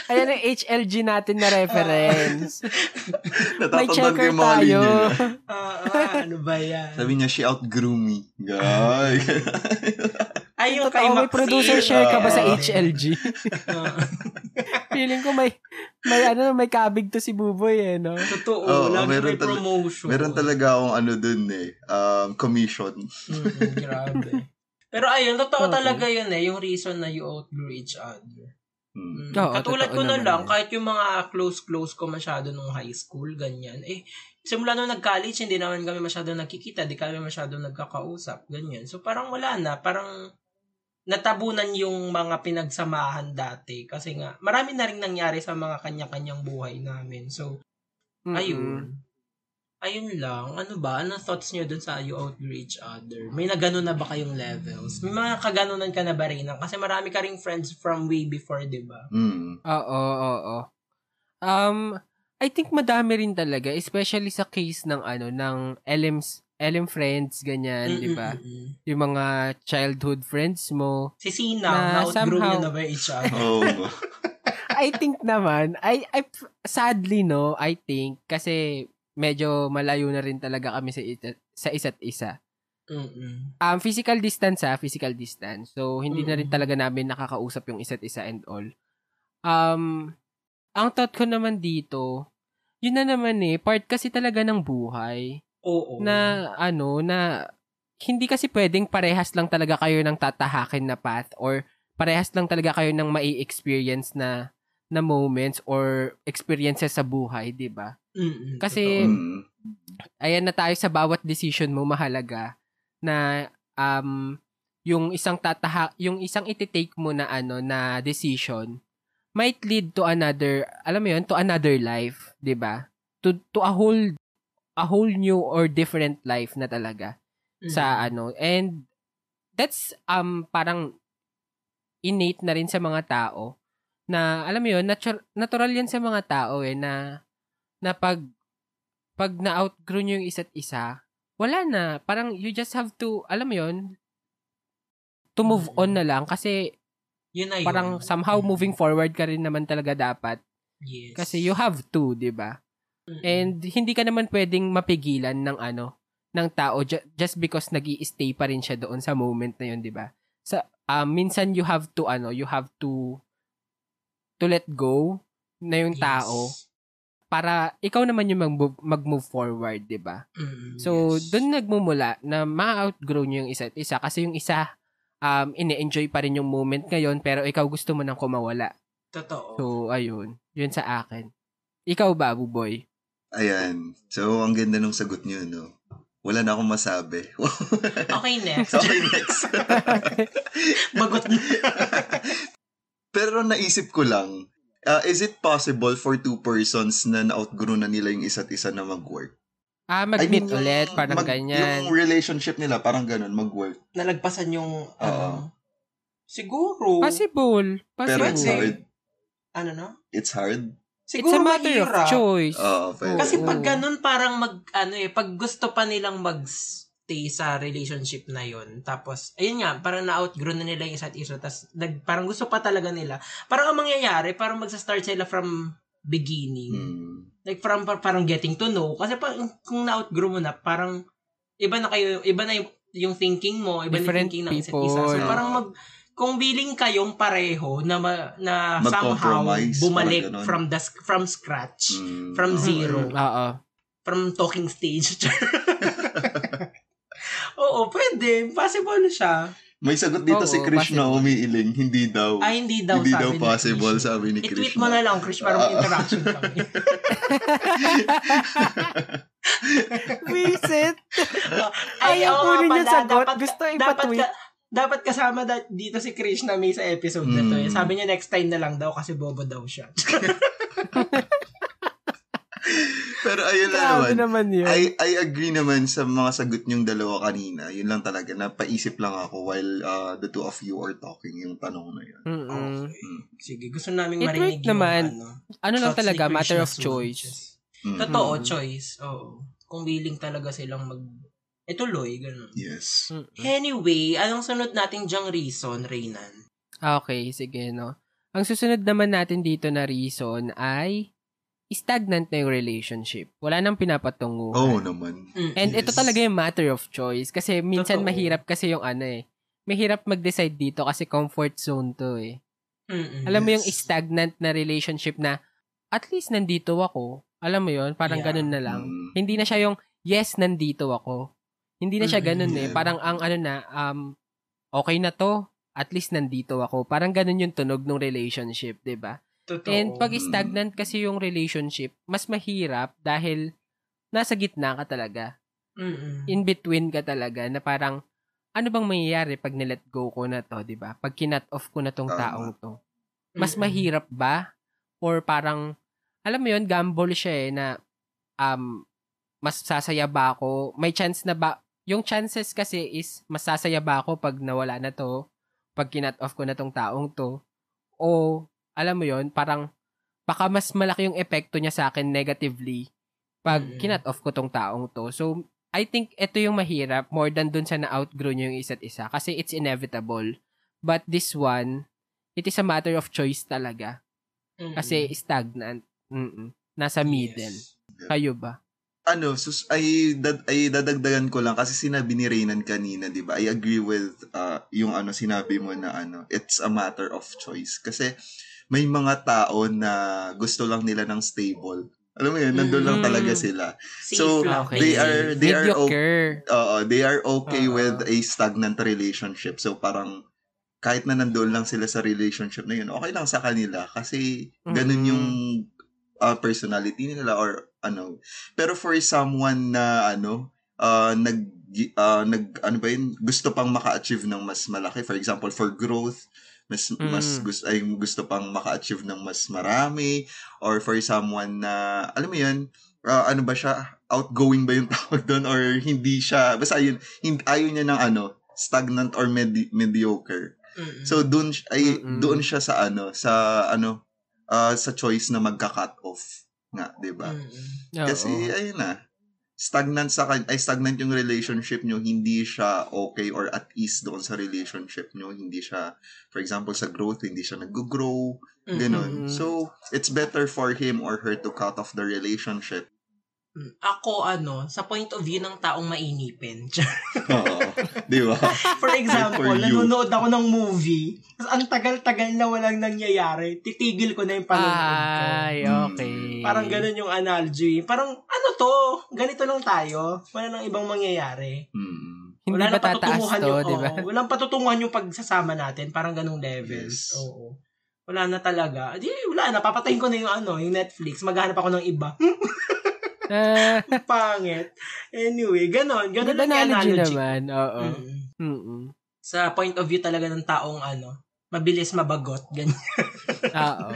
Ayan ang HLG natin na reference. May checker tayo. Ah, ah, ano ba yan? Sabi niya, she outgrew me. Gay. Ay, yung kay Totoo, may Maxine. producer share ka ba sa. HLG? Feeling ko may may ano may kabig to si Buboy eh, no? totoo. Oo, lagi meron may tal- promotion. Meron talaga akong ano dun eh, um, commission. Mm, grabe. Pero ayun, totoo Okay. talaga yun eh, yung reason na you outgrew each other. Hmm. Mm. Oo, Katulad ko na lang, yan. kahit yung mga close-close ko masyado nung high school, ganyan. Eh, simula nung nag-college, hindi naman kami masyado nagkikita, di kami masyado nagkakausap, ganyan. So, parang wala na, parang natabunan yung mga pinagsamahan dati. Kasi nga, marami na rin nangyari sa mga kanya-kanyang buhay namin. So, Mm-mm. ayun. Ayun lang. Ano ba? Ano thoughts nyo dun sa you outgrew each other? May nagano na ba kayong levels? May mga kaganunan ka na ba rin? Kasi marami ka ring friends from way before, di ba? Hmm. Oo, oo. Um, I think madami rin talaga, especially sa case ng ano, ng LMs, LM friends, ganyan, di ba? Yung mga childhood friends mo. Si Sina, Na na-outgrow somehow- na ba each other? Oo. I think naman, I, I, sadly, no, I think, kasi medyo malayo na rin talaga kami sa, ita- sa isa't isa. Mm-mm. Um, physical distance ha, physical distance. So, hindi na rin talaga namin nakakausap yung isa't isa and all. Um, ang thought ko naman dito, yun na naman eh, part kasi talaga ng buhay Oo. na ano, na hindi kasi pwedeng parehas lang talaga kayo ng tatahakin na path or parehas lang talaga kayo ng mai-experience na na moments or experiences sa buhay, 'di ba? Kasi- totoo. Hmm. ayan na tayo sa bawat decision mo mahalaga na um yung isang tataha yung isang iti-take mo na ano na decision might lead to another alam mo yun to another life 'di ba to to a whole a whole new or different life na talaga sa Mm. ano and that's um parang innate na rin sa mga tao na alam mo yun natu- natural yan sa mga tao eh na na pag pag na-outgrow nyo yung isa't isa wala na parang you just have to alam mo yun to move Mm. on na lang kasi Yun na yun. parang somehow Mm. moving forward ka rin naman talaga dapat Yes. kasi you have to 'di ba And hindi ka naman pwedeng mapigilan ng ano, ng tao ju- just because nag stay pa rin siya doon sa moment na yun, 'di ba? Sa um, minsan you have to ano, you have to to let go na yung Yes. tao para ikaw naman yung mag-move, mag-move forward, 'di ba? Mm-mm, So, yes. doon nagmumula na ma-outgrow niyo yung isa't isa kasi yung isa um ine-enjoy pa rin yung moment ngayon pero ikaw gusto mo nang kumawala. Totoo. So, ayun. Yun sa akin. Ikaw ba, Buboy? Ayan. So, ang ganda nung sagot niyo, no? Wala na akong masabi. okay, next. okay, next. Bagot na. Pero naisip ko lang, uh, is it possible for two persons na na-outgrow na nila yung isa't isa na mag-work? Ah, I mag-meet mean, yung ulit, parang mag- ganyan. Yung relationship nila, parang ganun, mag-work. Nalagpasan yung, Oo. ano, siguro, Possible. Pero Possible. it's Pwede. hard. ano na? It's hard. It's Siguro a matter mahirap. of choice. Pwede. Kasi pag ganun, parang mag, ano eh, pag gusto pa nilang mag-stay sa relationship na yon tapos, ayun nga, parang na-outgrow na nila yung isa't isa, tapos nag, parang gusto pa talaga nila. Parang ang mangyayari, parang magsa-start sila from beginning. Hmm. Like, from par- parang getting to know. Kasi pa, kung na-outgrow mo na, parang, iba na kayo, iba na yung, yung thinking mo, iba na yung Different thinking ng isa't isa. So, parang mag, kung willing kayong pareho na ma- na somehow bumalik from the from scratch, Mm, from oo. zero, Oo. from talking stage. Oo, pwede. Possible siya. May sagot dito Oo, si Krish na possible. umiiling. Hindi daw. Ay, hindi daw hindi sabi daw ni possible, Krish. sabi ni Krish. I-tweet mo na lang, Krish, para may Ah. interaction kami. Visit. Ay, Ayaw ko nga rin yung sagot. dapat- Gusto dapat ipa-tweet. ka- dapat kasama da- dito si Krish na may sa episode na to. eh. Mm. Sabi niya next time na lang daw kasi bobo daw siya. Pero ayun lang naman. naman yun. I, I agree naman sa mga sagot niyong dalawa kanina. Yun lang talaga. Napaisip lang ako while uh, the two of you are talking yung tanong na yun. Mm-mm. Okay. Sige, gusto namin It marinig worked naman. ano, Ano lang talaga, matter of choice. switches. Mm. Totoo, Mm. choice. Oo. Kung willing talaga silang mag... Ituloy, ganun. Yes. Mm-mm. Anyway, anong sunod nating dyang reason, Reynan? Okay, sige, no. Ang susunod naman natin dito na reason ay stagnant na yung relationship. Wala nang pinapatunguhan. Oo naman. Mm. And ito Yes. talaga yung matter of choice. Kasi minsan Totoo. mahirap kasi yung ano eh. Mahirap mag-decide dito kasi comfort zone to eh. Mm-mm. Alam mo yung Yes. stagnant na relationship na at least nandito ako. Alam mo yon Parang Yeah. ganun na lang. Mm. Hindi na siya yung yes, nandito ako. Hindi na siya Mm, ganun eh. yeah. Parang ang ano na, um, okay na to. At least nandito ako. Parang ganun yung tunog ng relationship, 'di ba? Totoo. And pag Mm. stagnant kasi yung relationship, mas mahirap dahil nasa gitna ka talaga. Mm-mm. In between ka talaga na parang ano bang mangyayari pag nilet go ko na to, 'di ba? Pag kinat off ko na tong Tama. taong to. Mas Mm-mm. mahirap ba? Or parang alam mo 'yon, gamble siya eh na um mas sasaya ba ako? May chance na ba? Yung chances kasi is mas sasaya ba ako pag nawala na to? Pag kinat off ko na tong taong to? O alam mo 'yon, parang baka mas malaki yung epekto niya sa akin negatively pag Mm. kinat off ko tong taong to. So I think ito yung mahirap more than dun sa na-outgrow niyo yung isa't isa kasi it's inevitable. But this one, it is a matter of choice talaga. Mm-mm. Kasi stagnant. Mm-mm. Nasa middle. Yes. Kayo ba? Ano, sus, ay, dad, ay dadagdagan ko lang kasi sinabi ni Reynan kanina, di ba? I agree with uh, yung ano sinabi mo na ano, it's a matter of choice. Kasi may mga tao na gusto lang nila ng stable. Alam mo yun, nandun lang Mm. talaga sila. Safe So, lang. Okay. they are, they are, okay, Mediocre. oo, they are okay Oo. with a stagnant relationship. So, parang, kahit na nandun lang sila sa relationship na yun, okay lang sa kanila. Kasi, ganun Mm. yung uh, personality nila or ano. Pero for someone na ano, uh, nag uh, nag ano ba yun, gusto pang maka-achieve ng mas malaki, for example, for growth, mas Mm. mas gusto ay gusto pang maka-achieve ng mas marami or for someone na alam mo yun, uh, ano ba siya, outgoing ba yung tawag doon or hindi siya, basta yun, hindi, ayaw niya ng ano, stagnant or medi- mediocre. Mm-mm. So doon ay Mm-mm. doon siya sa ano, sa ano, ah, sa choice na magka-cut off nga, 'di ba? Mm-mm. Oo. Kasi ayun na. Stagnant sa kan ay stagnant yung relationship nyo, hindi siya okay or at ease doon sa relationship nyo, hindi siya for example sa growth, hindi siya nag-grow, ganun. Mm-mm. So, it's better for him or her to cut off the relationship. Mm. Ako, ano, sa point of view ng taong mainipin. Oo. 'Di ba? For example, for nanonood ako ng movie, tapos ang tagal-tagal na walang nangyayari, titigil ko na yung panonood ko. Ay, okay. Parang ganun yung analogy. Parang, ano to? Ganito lang tayo. Wala nang ibang mangyayari. Mm. Hindi Wala ba nang tataas to, yung, di ba? oo, walang patutunguhan yung pagsasama natin. Parang ganung levels. Yes. Oo. Wala na talaga. Di, wala na. Papatayin ko na yung ano, yung Netflix. Maghanap ako ng iba. Ah, Pangit. Anyway, ganon. Ganon yung analogy analogy. naman. Oo. Mm. Mm-mm. Sa point of view talaga ng taong ano, mabilis mabagot. Ganyan. Oo.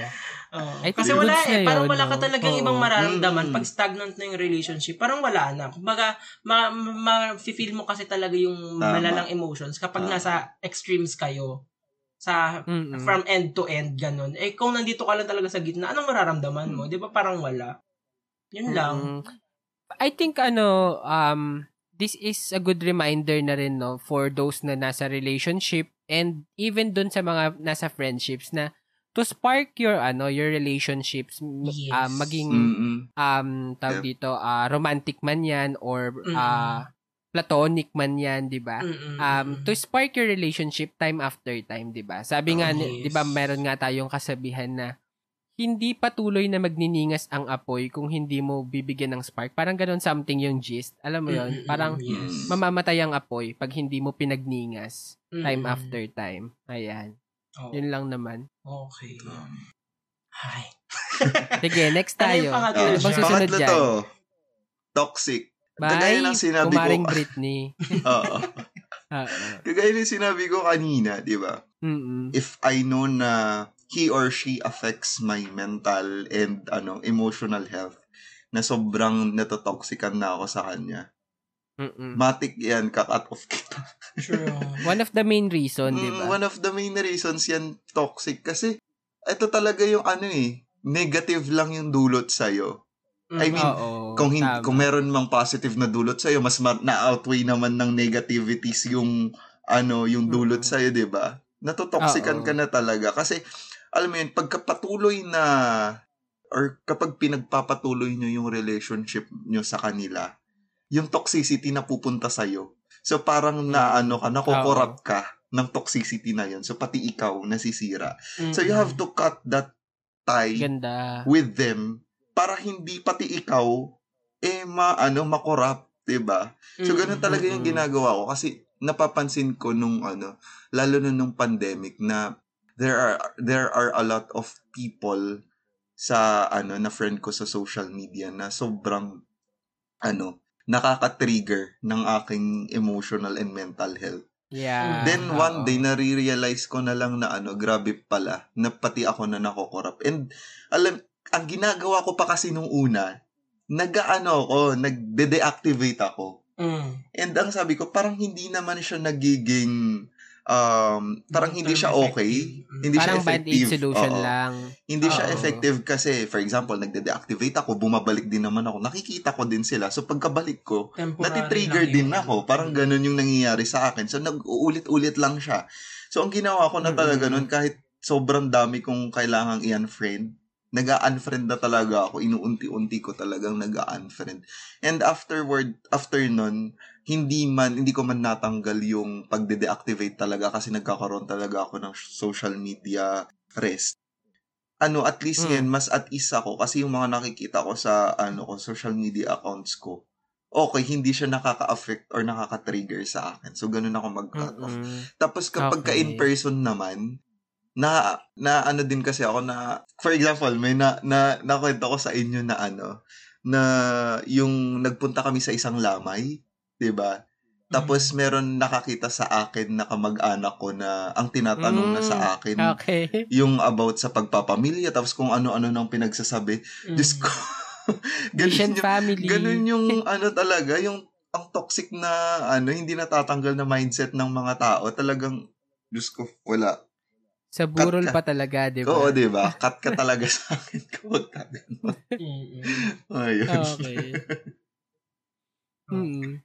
Oo. Kasi wala eh. Parang yun, wala ka talagang Oo. ibang mararamdaman. Mm. Pag stagnant na yung relationship, parang wala na. Kumbaga, ma, ma, feel mo kasi talaga yung Tama. malalang emotions kapag Tama. nasa extremes kayo. Sa Mm-mm. from end to end, ganun. Eh, kung nandito ka lang talaga sa gitna, anong mararamdaman mo? Mm. Di ba parang wala? Yun lang. Mm. I think ano, um, this is a good reminder na rin, no, for those na nasa relationship and even dun sa mga nasa friendships na to spark your ano your relationships m- Yes. ah, maging Mm-mm. um tawag Yep. dito ah, romantic man yan or Mm. ah, platonic man yan, di ba? Um, to spark your relationship time after time, di ba? Sabi nga, Oh, ni- yes. di ba, meron nga tayong kasabihan na hindi patuloy na magniningas ang apoy kung hindi mo bibigyan ng spark. Parang ganun something yung gist. Alam mo yun? Mm-mm. Parang yes. mamamatay ang apoy pag hindi mo pinagningas time Mm-mm. after time. Ayan. Oo. Yun lang naman. Okay. Um, Ay. Sige, next Ano yung tayo. pangatlo dyan? susunod pangatlo dyan? to. Toxic. Bye, ng sinabi ko. kumaring Britney. Oo. Oo. Kagaya ng sinabi ko kanina, di ba? Mm-mm. If I know na he or she affects my mental and ano emotional health, na sobrang natotoxican na ako sa kanya. Mm-mm. Matik yan, kakat off kita. True. One of the main reason, di Mm, ba? One of the main reasons yan toxic kasi ito talaga yung ano eh, negative lang yung dulot sa'yo. I mean, Oo. kung hindi, tama. kung meron mang positive na dulot sa'yo, mas ma- na-outweigh naman ng negativities yung ano, yung dulot Mm. sa'yo, 'di ba? Natotoxican Oo. ka na talaga kasi alam mo yun, pagkapatuloy na or kapag pinagpapatuloy nyo yung relationship nyo sa kanila, yung toxicity na pupunta sa'yo. So parang na ano ka, nakokorrupt ka ng toxicity na yun. So pati ikaw nasisira. So you have to cut that tie Ganda. with them para hindi pati ikaw eh ma ano makorap, 'di ba? So ganun talaga yung mm. ginagawa ko kasi napapansin ko nung ano lalo na nung pandemic na there are there are a lot of people sa ano na friend ko sa social media na sobrang ano nakaka-trigger ng aking emotional and mental health. Yeah. Then one oo. day nare-realize ko na lang na ano, grabe pala na pati ako na nakokorap. And alam, ang ginagawa ko pa kasi nung una, nag-ano ako, nagde-deactivate ako. Mm. And ang sabi ko, parang hindi naman siya nagiging um, parang hindi siya okay. Hindi siya Parang band-aid effective. solution Oo. lang. Hindi siya Oo. effective kasi, for example, nagde-deactivate ako, bumabalik din naman ako, nakikita ko din sila. So pagkabalik ko, Temporary natitrigger din yun. ako. Parang ganun yung nangyayari sa akin. So, nag-uulit-ulit lang siya. So, ang ginawa ko na talaga Mm-mm. nun, kahit sobrang dami kong kailangang i-unfriend, nag-unfriend na talaga ako. Inuunti-unti ko talagang nag-unfriend. And afterward, after nun, hindi man, hindi ko man natanggal yung pagde-deactivate talaga kasi nagkakaroon talaga ako ng social media rest. Ano, at least Mm. ngayon, mas at ease ako kasi yung mga nakikita ko sa, ano ko, social media accounts ko, okay, hindi siya nakaka-affect or nakaka-trigger sa akin. So, ganun ako mag-cut off. Mm-mm. Tapos kapag ka Okay. in person naman, na na ano din kasi ako na for example, may na na nakwento ko sa inyo na ano na yung nagpunta kami sa isang lamay, 'di ba? Tapos meron nakakita sa akin na kamag-anak ko na ang tinatanong na Mm, sa akin Okay. yung about sa pagpapamilya tapos kung ano-ano nang pinagsasabi. Mm. Diyos ko. Asian ganun yung, family. ganun yung ano talaga, yung ang toxic na ano, hindi natatanggal na mindset ng mga tao. Talagang, Diyos ko, wala. Sa burol Cut ka. pa talaga, di ba? Oo, di ba? Cut ka talaga sa akin kapag ka ganun. Ayun. Okay. Mm.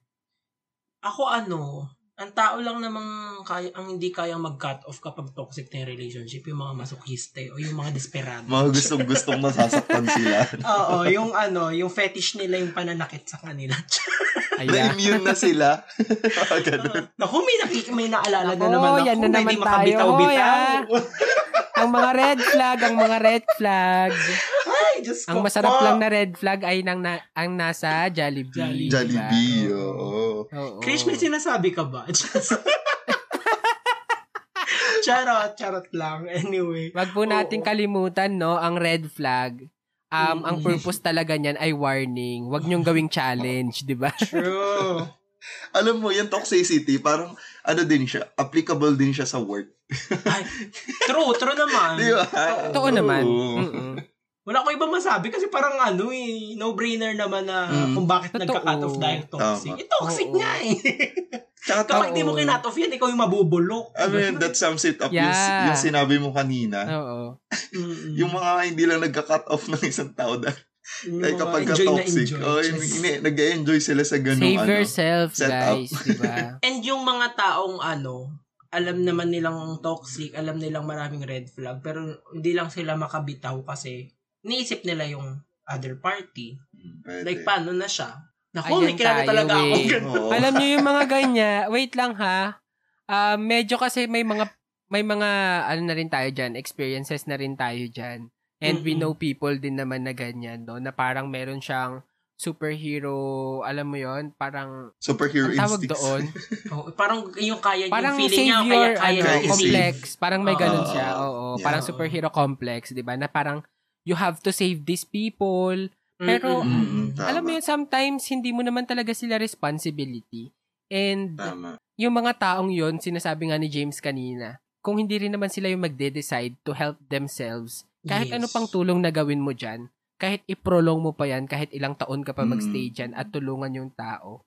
Ako ano, ang tao lang namang kaya, ang hindi kayang mag-cut off kapag toxic na yung relationship, yung mga masokiste o yung mga desperado. Mga gustong-gustong masasaktan sila. Oo, yung ano, yung fetish nila yung pananakit sa kanila. Ayan. Na-immune na sila. Ganun. Naku, may, nakik- may naalala na naman ako. yan na na naman hindi tayo. makabitaw-bitaw. Hoy, ang mga red flag, ang mga red flag. Ay, Diyos ko Ang masarap po. lang na red flag ay nang na, ang nasa Jollibee. Jollibee. Jollibee, diba? Oo. Oo. Krish, may sinasabi ka ba? charot, charot lang. Anyway. Wag po nating Oo. kalimutan, no, ang red flag. Um, ang Mm-mm. purpose talaga niyan ay warning. Wag niyong gawing challenge, di ba? True. Alam mo, yung toxicity, parang, ano din siya, applicable din siya sa work. Ay, true, true naman. Di ba? Totoo naman. Mm-mm. Wala ko ibang masabi kasi parang ano eh, no-brainer naman na Mm. kung bakit Totoo. nagka-cut off dahil toxic. Tama. Eh, toxic Oo. nga eh. Tsaka Kapag di mo kinat off yan, ikaw yung mabubulok. I mean, that sums it up. Yung, Yeah. yung sinabi mo kanina. Oo. Yung mga hindi lang nagka-cut off ng isang tao dahil Yung ay mga kapag ka toxic. enjoy. Oh, Just- hindi, nag-enjoy sila sa ganung Save ano. yourself, set up. guys, di ba? And yung mga taong ano, alam naman nilang toxic, alam nilang maraming red flag, pero hindi lang sila makabitaw kasi niisip nila yung other party. Pwede. Like, paano na siya? Naku, may kilala tayo, talaga ako. eh. Oo. Alam niyo yung mga ganyan, wait lang ha. Ah, medyo kasi may mga may mga ano na rin tayo diyan, experiences na rin tayo diyan. And we Mm-mm. know people din naman na ganyan, no, na parang meron siyang superhero, alam mo 'yon, parang Superhero ang tawag instincts. doon, Oo, parang yung kaya, parang yung feeling niya, savior kaya, kaya ano, niya complex, parang may ganun siya. Oo, Yeah. parang superhero complex, 'di ba? Na parang you have to save these people. Pero. Mm, tama. Alam mo yun, sometimes hindi mo naman talaga sila responsibility. And Tama. yung mga taong yon sinasabi nga ni James kanina, kung hindi rin naman sila yung magde-decide to help themselves, kahit Yes. ano pang tulong na gawin mo dyan, kahit i-prolong mo pa yan, kahit ilang taon ka pa magstay dyan at tulungan yung tao.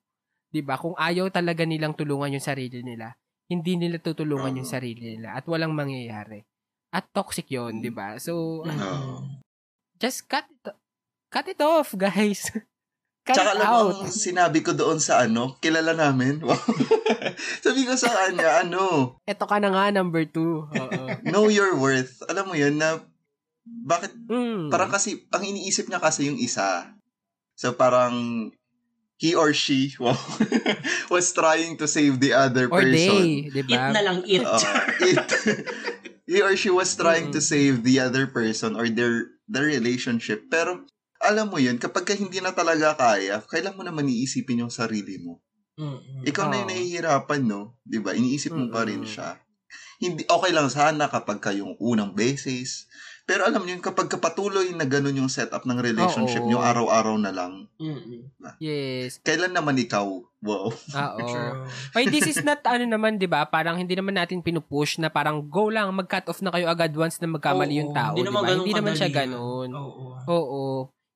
'Di ba Kung ayaw talaga nilang tulungan yung sarili nila, hindi nila tutulungan Oo. yung sarili nila at walang mangyayari. At toxic yon. 'di ba So, Mm-mm. Just cut it, cut it off, guys. cut Tsaka it out. ang sinabi ko doon sa ano, kilala namin. Wow. Sabi ko sa kanya, ano, Ito ka na nga, number two. Oo. know your worth. Alam mo yun na, bakit, Mm. parang kasi, ang iniisip niya kasi yung isa. So parang, he or she, wow, was trying to save the other Or person. they, di It ba? na lang, it. Oo, it. He or she was trying to Mm. save the other person or their their relationship. Pero, alam mo yun, kapag ka hindi na talaga kaya, kailan mo naman iisipin yung sarili mo? Mm-mm. Ikaw na yung nahihirapan, no? 'Di ba? Iniisip mo pa rin siya. Hindi, okay lang sana kapag ka yung unang basis. Pero alam niyo, kapag kapatuloy na ganun yung setup ng relationship Oo. niyo, araw-araw na lang, Mm-mm. Yes. kailan naman ikaw? Wow. Oo. True. Why this is not ano naman, 'di ba? Parang hindi naman natin pinupush na parang go lang, mag-cut off na kayo agad once na magkamali yung Oo, tao, hindi 'di naman ba? ganun Hindi naman siya ganoon. Oo. Oo.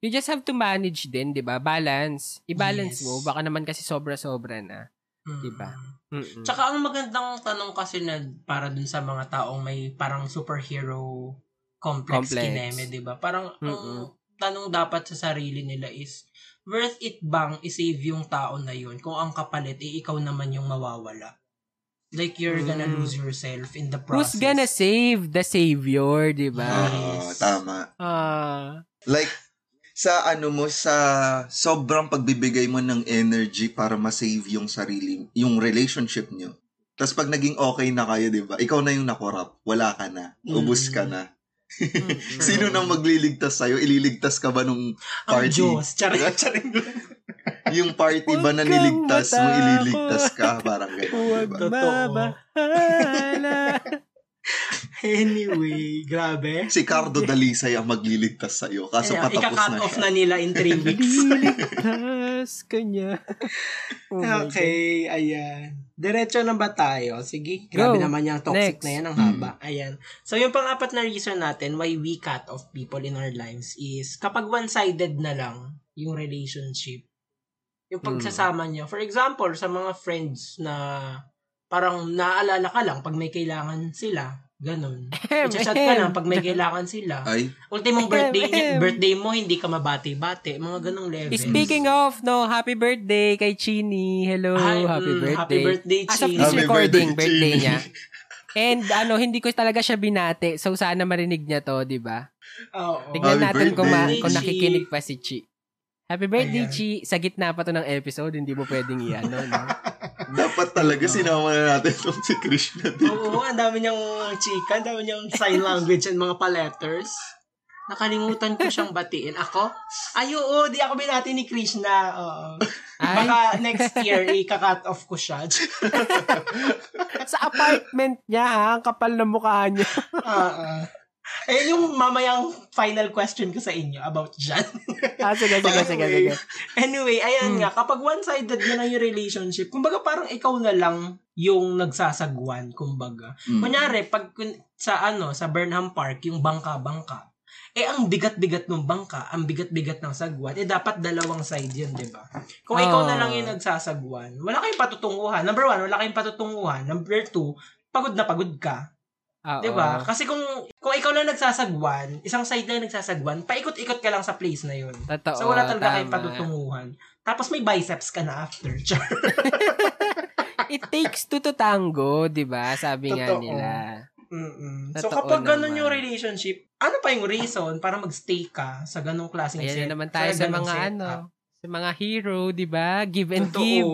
You just have to manage din, 'di ba? Balance. I-balance Yes. mo, baka naman kasi sobra-sobra na. Mm. Diba? Mm-mm. Tsaka ang magandang tanong kasi na para dun sa mga taong may parang superhero complex, Complex. kineme, di ba? Parang Mm-mm. ang tanong dapat sa sarili nila is, worth it bang isave yung tao na yun kung ang kapalit, eh, ikaw naman yung mawawala? Like, you're gonna Mm. lose yourself in the Who's process. gonna save the savior, 'di ba? Oo, Yes. tama. Ah. Like, sa ano mo, sa sobrang pagbibigay mo ng energy para ma-save yung sarili, yung relationship niyo. Tapos pag naging okay na kayo, di ba? Ikaw na yung nakorap. Wala ka na. Ubus ka Mm. na. Mm-mm. Sino nang magliligtas sa'yo? Ililigtas ka ba nung Ang party? Diyos. Charing, charing. yung party ba na niligtas mo, ililigtas ka? Parang gano'n. Huwag Diba? Mabahala. anyway, grabe. Si Cardo Dalisay ang magliligtas sa'yo. Kaso Kaya, patapos ika-cut na off siya. na nila in three weeks. Liligtas ka niya. Oh okay, ayan. Diretso na ba tayo? Sige, grabe Go. naman yung toxic Next. na yan, ang Mm. haba. Ayan. So, yung pang-apat na reason natin why we cut off people in our lives is kapag one-sided na lang yung relationship, yung Hmm. pagsasama niyo. For example, sa mga friends na parang naaalala ka lang pag may kailangan sila. Ganon. I-chat ka lang pag may kailangan sila. Ay, Ultimong birthday, niya, birthday mo, hindi ka mabati-bati. Mga ganong levels. Speaking of, no, happy birthday kay Chini. Hello, Hi, happy mm, birthday. Happy birthday, As of this Happy recording, birthday, birthday, Chini. niya. And ano, hindi ko talaga siya binati. So sana marinig niya to, 'di ba? Oo. Tignan Happy natin kung, ma- birthday, kung Chi. nakikinig pa si Chi. Happy birthday, Ayan. Chi. Sa gitna pa to ng episode, hindi mo pwedeng i-ano, no? dapat talaga sinama na natin itong si Krishna dito. Oo, ang dami niyang chika, ang dami niyang sign language and mga pa-letters. Nakalimutan ko siyang batiin. Ako? Ay, oo, di ako binati ni Krishna. Oo. Ay, Baka next year, i-cut off ko siya. sa apartment niya, ha? Ang kapal na mukha niya. Oo. Eh, yung mamayang final question ko sa inyo about dyan. ah, sige, sige, sige, sige. Anyway, ayan Hmm. nga, kapag one-sided na yung relationship, kumbaga parang ikaw na lang yung nagsasagwan, kumbaga. Mm. Kunyari, pag sa ano, sa Burnham Park, yung bangka-bangka, eh ang bigat-bigat ng bangka, ang bigat-bigat ng sagwan, eh dapat dalawang side yun, di ba? Kung ikaw na lang yung Ah. nagsasagwan, wala kayong patutunguhan. Number one, wala kayong patutunguhan. Number two, pagod na pagod ka. Oo. Di ba? Kasi kung kung ikaw lang nagsasagwan, isang side lang nagsasagwan, paikot-ikot ka lang sa place na yun. Totoo, So wala talaga kayong patutunguhan. Tapos may biceps ka na after. It takes two to tango, di ba? Sabi nga Totoo. nila. Mm-mm. So kapag ganun naman. yung relationship, ano pa yung reason para magstay ka sa ganung klaseng Ayan set? na naman tayo sa ganung mga setup? ano, Sa mga hero, di ba? Give and Totoo. give.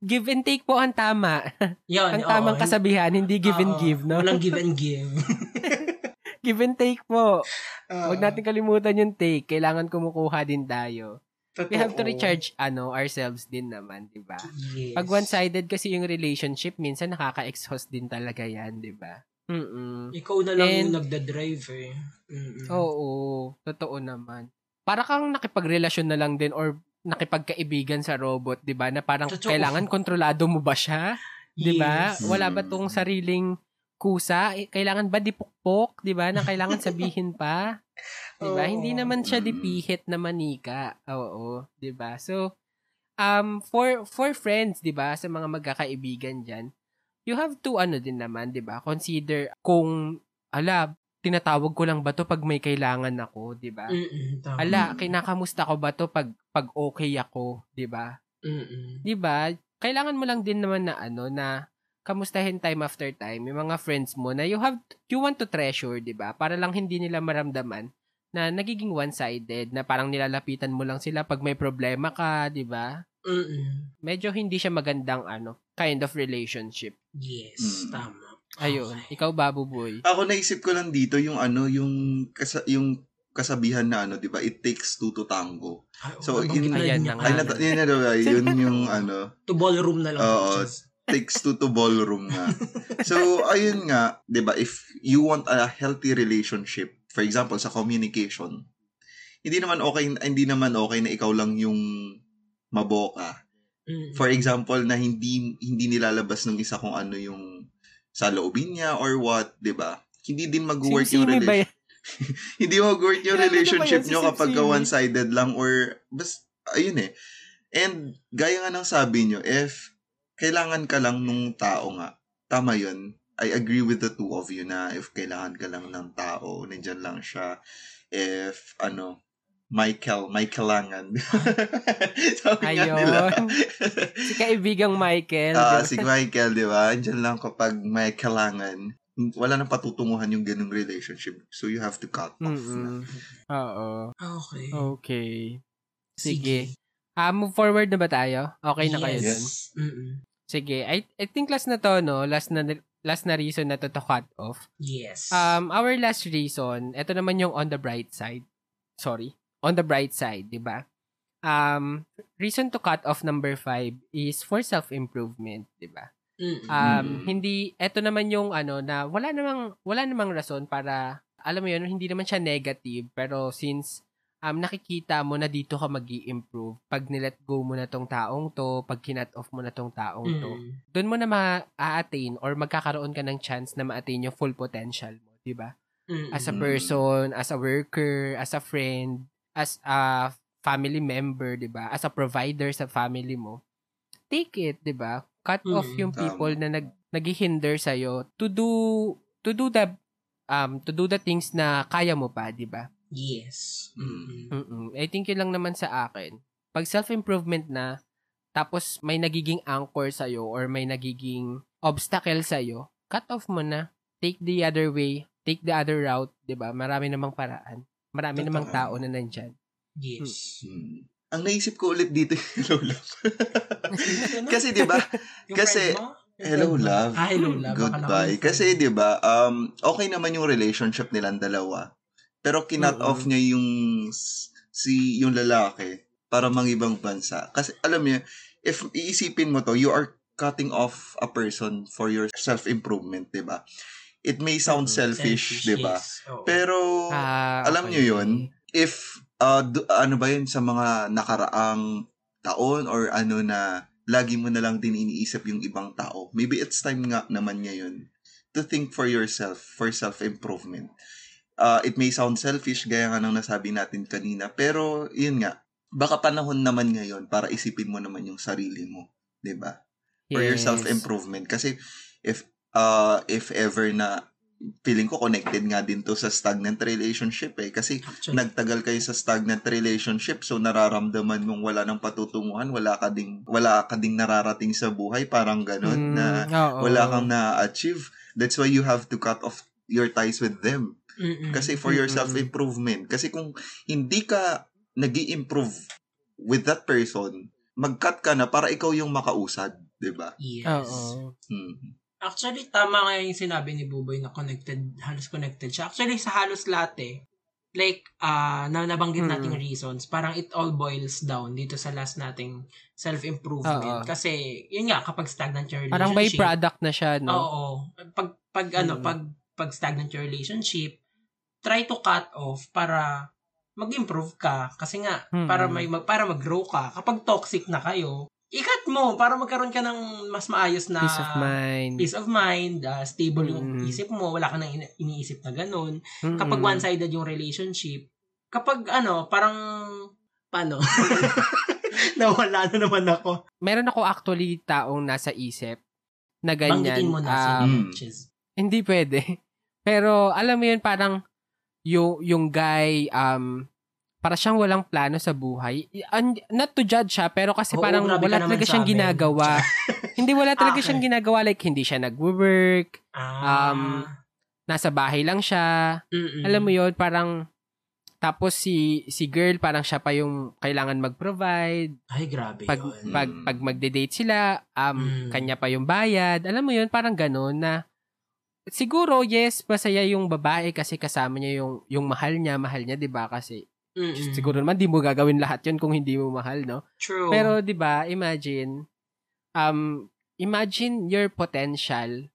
Give and take po ang tama. Yan, ang tamang oo. kasabihan, hindi give and Oo, give, no? Walang give and give. give and take po. Oo. Huwag natin kalimutan yung take. Kailangan kumukuha din tayo. We have to Totoo. recharge ano ourselves din naman, di ba? Yes. Pag one-sided kasi yung relationship, minsan nakaka-exhaust din talaga yan, di ba? Mm-mm. Ikaw na lang And- yung nagda-drive eh. Mm-mm. Oo, totoo naman. Para kang nakipagrelasyon na lang din or nakipagkaibigan sa robot, 'di ba? Na parang Totoo. kailangan kontrolado mo ba siya? 'Di ba? Yes. Wala ba tong sariling kusa? Eh, Kailangan ba dipukpok, 'di ba? Na kailangan sabihin pa? 'Di ba? Oo. Hindi naman siya dipihit na manika. Oo, 'di ba? So um for for friends, 'di ba, sa mga magkakaibigan diyan, you have to ano din naman, 'di ba? Consider kung ala tinatawag ko lang ba to pag may kailangan ako, 'di ba? Ala, kinakamusta ko ba to pag pag okay ako, 'di ba? 'Di ba? Kailangan mo lang din naman na ano na kamustahin time after time yung mga friends mo na you have you want to treasure, 'di ba? Para lang hindi nila maramdaman na nagiging one-sided na parang nilalapitan mo lang sila pag may problema ka, 'di ba? Medyo hindi siya magandang ano kind of relationship. Yes, Mm. tama. Ayun, ikaw Babu Boy. Ako naisip ko lang dito yung ano, yung kasa, yung kasabihan na ano, 'di ba? It takes two to tango. Ay, So, nabanggit in- Ayan na Ay, nga. nat- yun diba? Yun yung ano, To ballroom na lang. Oo. takes two to ballroom nga. So, ayun nga, 'di ba? If you want a healthy relationship, for example, sa communication, hindi naman okay hindi naman okay na ikaw lang yung maboka. For example, na hindi hindi nilalabas ng isa kung ano yung sa loobin niya or what, 'di ba? Hindi din mag-work yung ba relationship. hindi mag-work yung Grabe relationship nyo kapag ka Sipsimi. one-sided lang or bas ayun eh. And gaya nga ng sabi nyo, if kailangan ka lang nung tao nga, tama yun. I agree with the two of you na if kailangan ka lang ng tao, nandyan lang siya. If, ano, Michael, Michaelangan. Sabi nga nila. Ayun. Si kaibigang Michael. Ah, ba? si Michael, di ba? Andyan lang kapag may kailangan. Wala nang patutunguhan yung ganung relationship. So, you have to cut off na. Mm-mm. Oo. Okay. Okay. Sige. Ah, move forward na ba tayo? Okay na kayo Yes. dun? Mm-mm. Sige. I, I think last na to, no? Last na, last na reason na to to cut off. Yes. Um, our last reason, ito naman yung on the bright side. Sorry. On the bright side, di ba? Um, reason to cut off number five is for self-improvement, di ba? Um, hindi, eto naman yung ano na wala namang, wala namang rason para, alam mo yun, hindi naman siya negative, pero since um, nakikita mo na dito ka mag improve pag nilet go mo na tong taong to, pag kinat off mo na tong taong to, Mm. doon mo na ma-attain or magkakaroon ka ng chance na ma-attain yung full potential mo, di ba? As a person, as a worker, as a friend, as a family member, di ba? As a provider sa family mo, take it, di ba? Cut off Mm, yung tama. people na nag naghihinder sa to do to do the um to do the things na kaya mo pa, di ba? Yes. Mm-mm. Mm. I think yun lang naman sa akin. Pag self-improvement na, tapos may nagiging anchor sa'yo or may nagiging obstacle sa'yo, cut off mo na. Take the other way. Take the other route. 'di ba Marami namang paraan. Marami Totoo. namang tao na nandyan. Yes. Hmm. Ang naisip ko ulit dito yung hello love. Kasi 'di ba? Kasi- Hello love. Ah, hello love. Goodbye. Kasi. 'di ba, um okay naman yung relationship nilang dalawa. Pero kinut Mm-mm. off niya yung si yung lalaki para mangibang bansa. Kasi alam niya, if iisipin mo to, you are cutting off a person for your self-improvement, 'di ba? It may sound Mm, selfish, 'di ba? yes. Pero Ah, alam okay. niyo yun, if uh, du- ano ba yun sa mga nakaraang taon or ano na lagi mo na lang din iniisip yung ibang tao. Maybe it's time nga naman ngayon to think for yourself, for self-improvement. Uh, it may sound selfish, gaya nga nang nasabi natin kanina, pero yun nga, baka panahon naman ngayon para isipin mo naman yung sarili mo, 'di ba? For your Yes. self-improvement. Kasi if uh, if ever na feeling ko connected nga din to sa stagnant relationship eh. Kasi Actually, nagtagal kayo sa stagnant relationship so nararamdaman mong wala nang patutunguhan, wala ka ding wala ka ding nararating sa buhay, parang ganun Mm, na oo. wala kang na-achieve. That's why you have to cut off your ties with them. mm-mm. Kasi for your Mm-mm. self-improvement. Kasi kung hindi ka nag improve with that person, mag-cut ka na para ikaw yung makausad, 'di ba? Yes. Oo. Mm. Actually, tama nga yung sinabi ni Buboy na connected, halos connected siya. Actually, sa halos lahat eh, like, ah na nabanggit Mm. nating reasons, parang it all boils down dito sa last nating self-improvement. Oo. Kasi, yun nga, kapag stagnant yung relationship, Parang by product na siya, no? Oo. Pag, pag ano, Mm. pag, pag stagnant your relationship, try to cut off para mag-improve ka. Kasi nga, Mm. para may mag, para mag-grow ka. Kapag toxic na kayo, i-cut mo para magkaroon ka ng mas maayos na Peace of mind. peace of mind, ah, stable yung Mm. isip mo, wala ka nang ini- iniisip na ganun. Mm-mm. Kapag one-sided yung relationship, kapag ano, parang, paano? Nawala na naman ako. Meron ako actually taong nasa isip na ganyan. Banggitin mo na um, Mm. Bitches. Hindi pwede. Pero alam mo yun, parang yung, yung guy, um, para siyang walang plano sa buhay. Un- not to judge siya, pero kasi Oo, parang wala talaga siyang amin. ginagawa. hindi wala talaga Okay. siyang ginagawa. Like, hindi siya nag-work. Ah. um, Nasa bahay lang siya. mm-mm. Alam mo yun, parang tapos si si girl parang siya pa yung kailangan mag-provide. Ay, grabe Pag yun. pag pag magde-date sila, um Mm. kanya pa yung bayad. Alam mo yun, parang gano'n na siguro yes, masaya yung babae kasi kasama niya yung yung mahal niya, mahal niya 'di ba? Kasi Mm-mm. siguro naman di mo gagawin lahat 'yun kung hindi mo mahal, no? True. Pero 'di ba, imagine um imagine your potential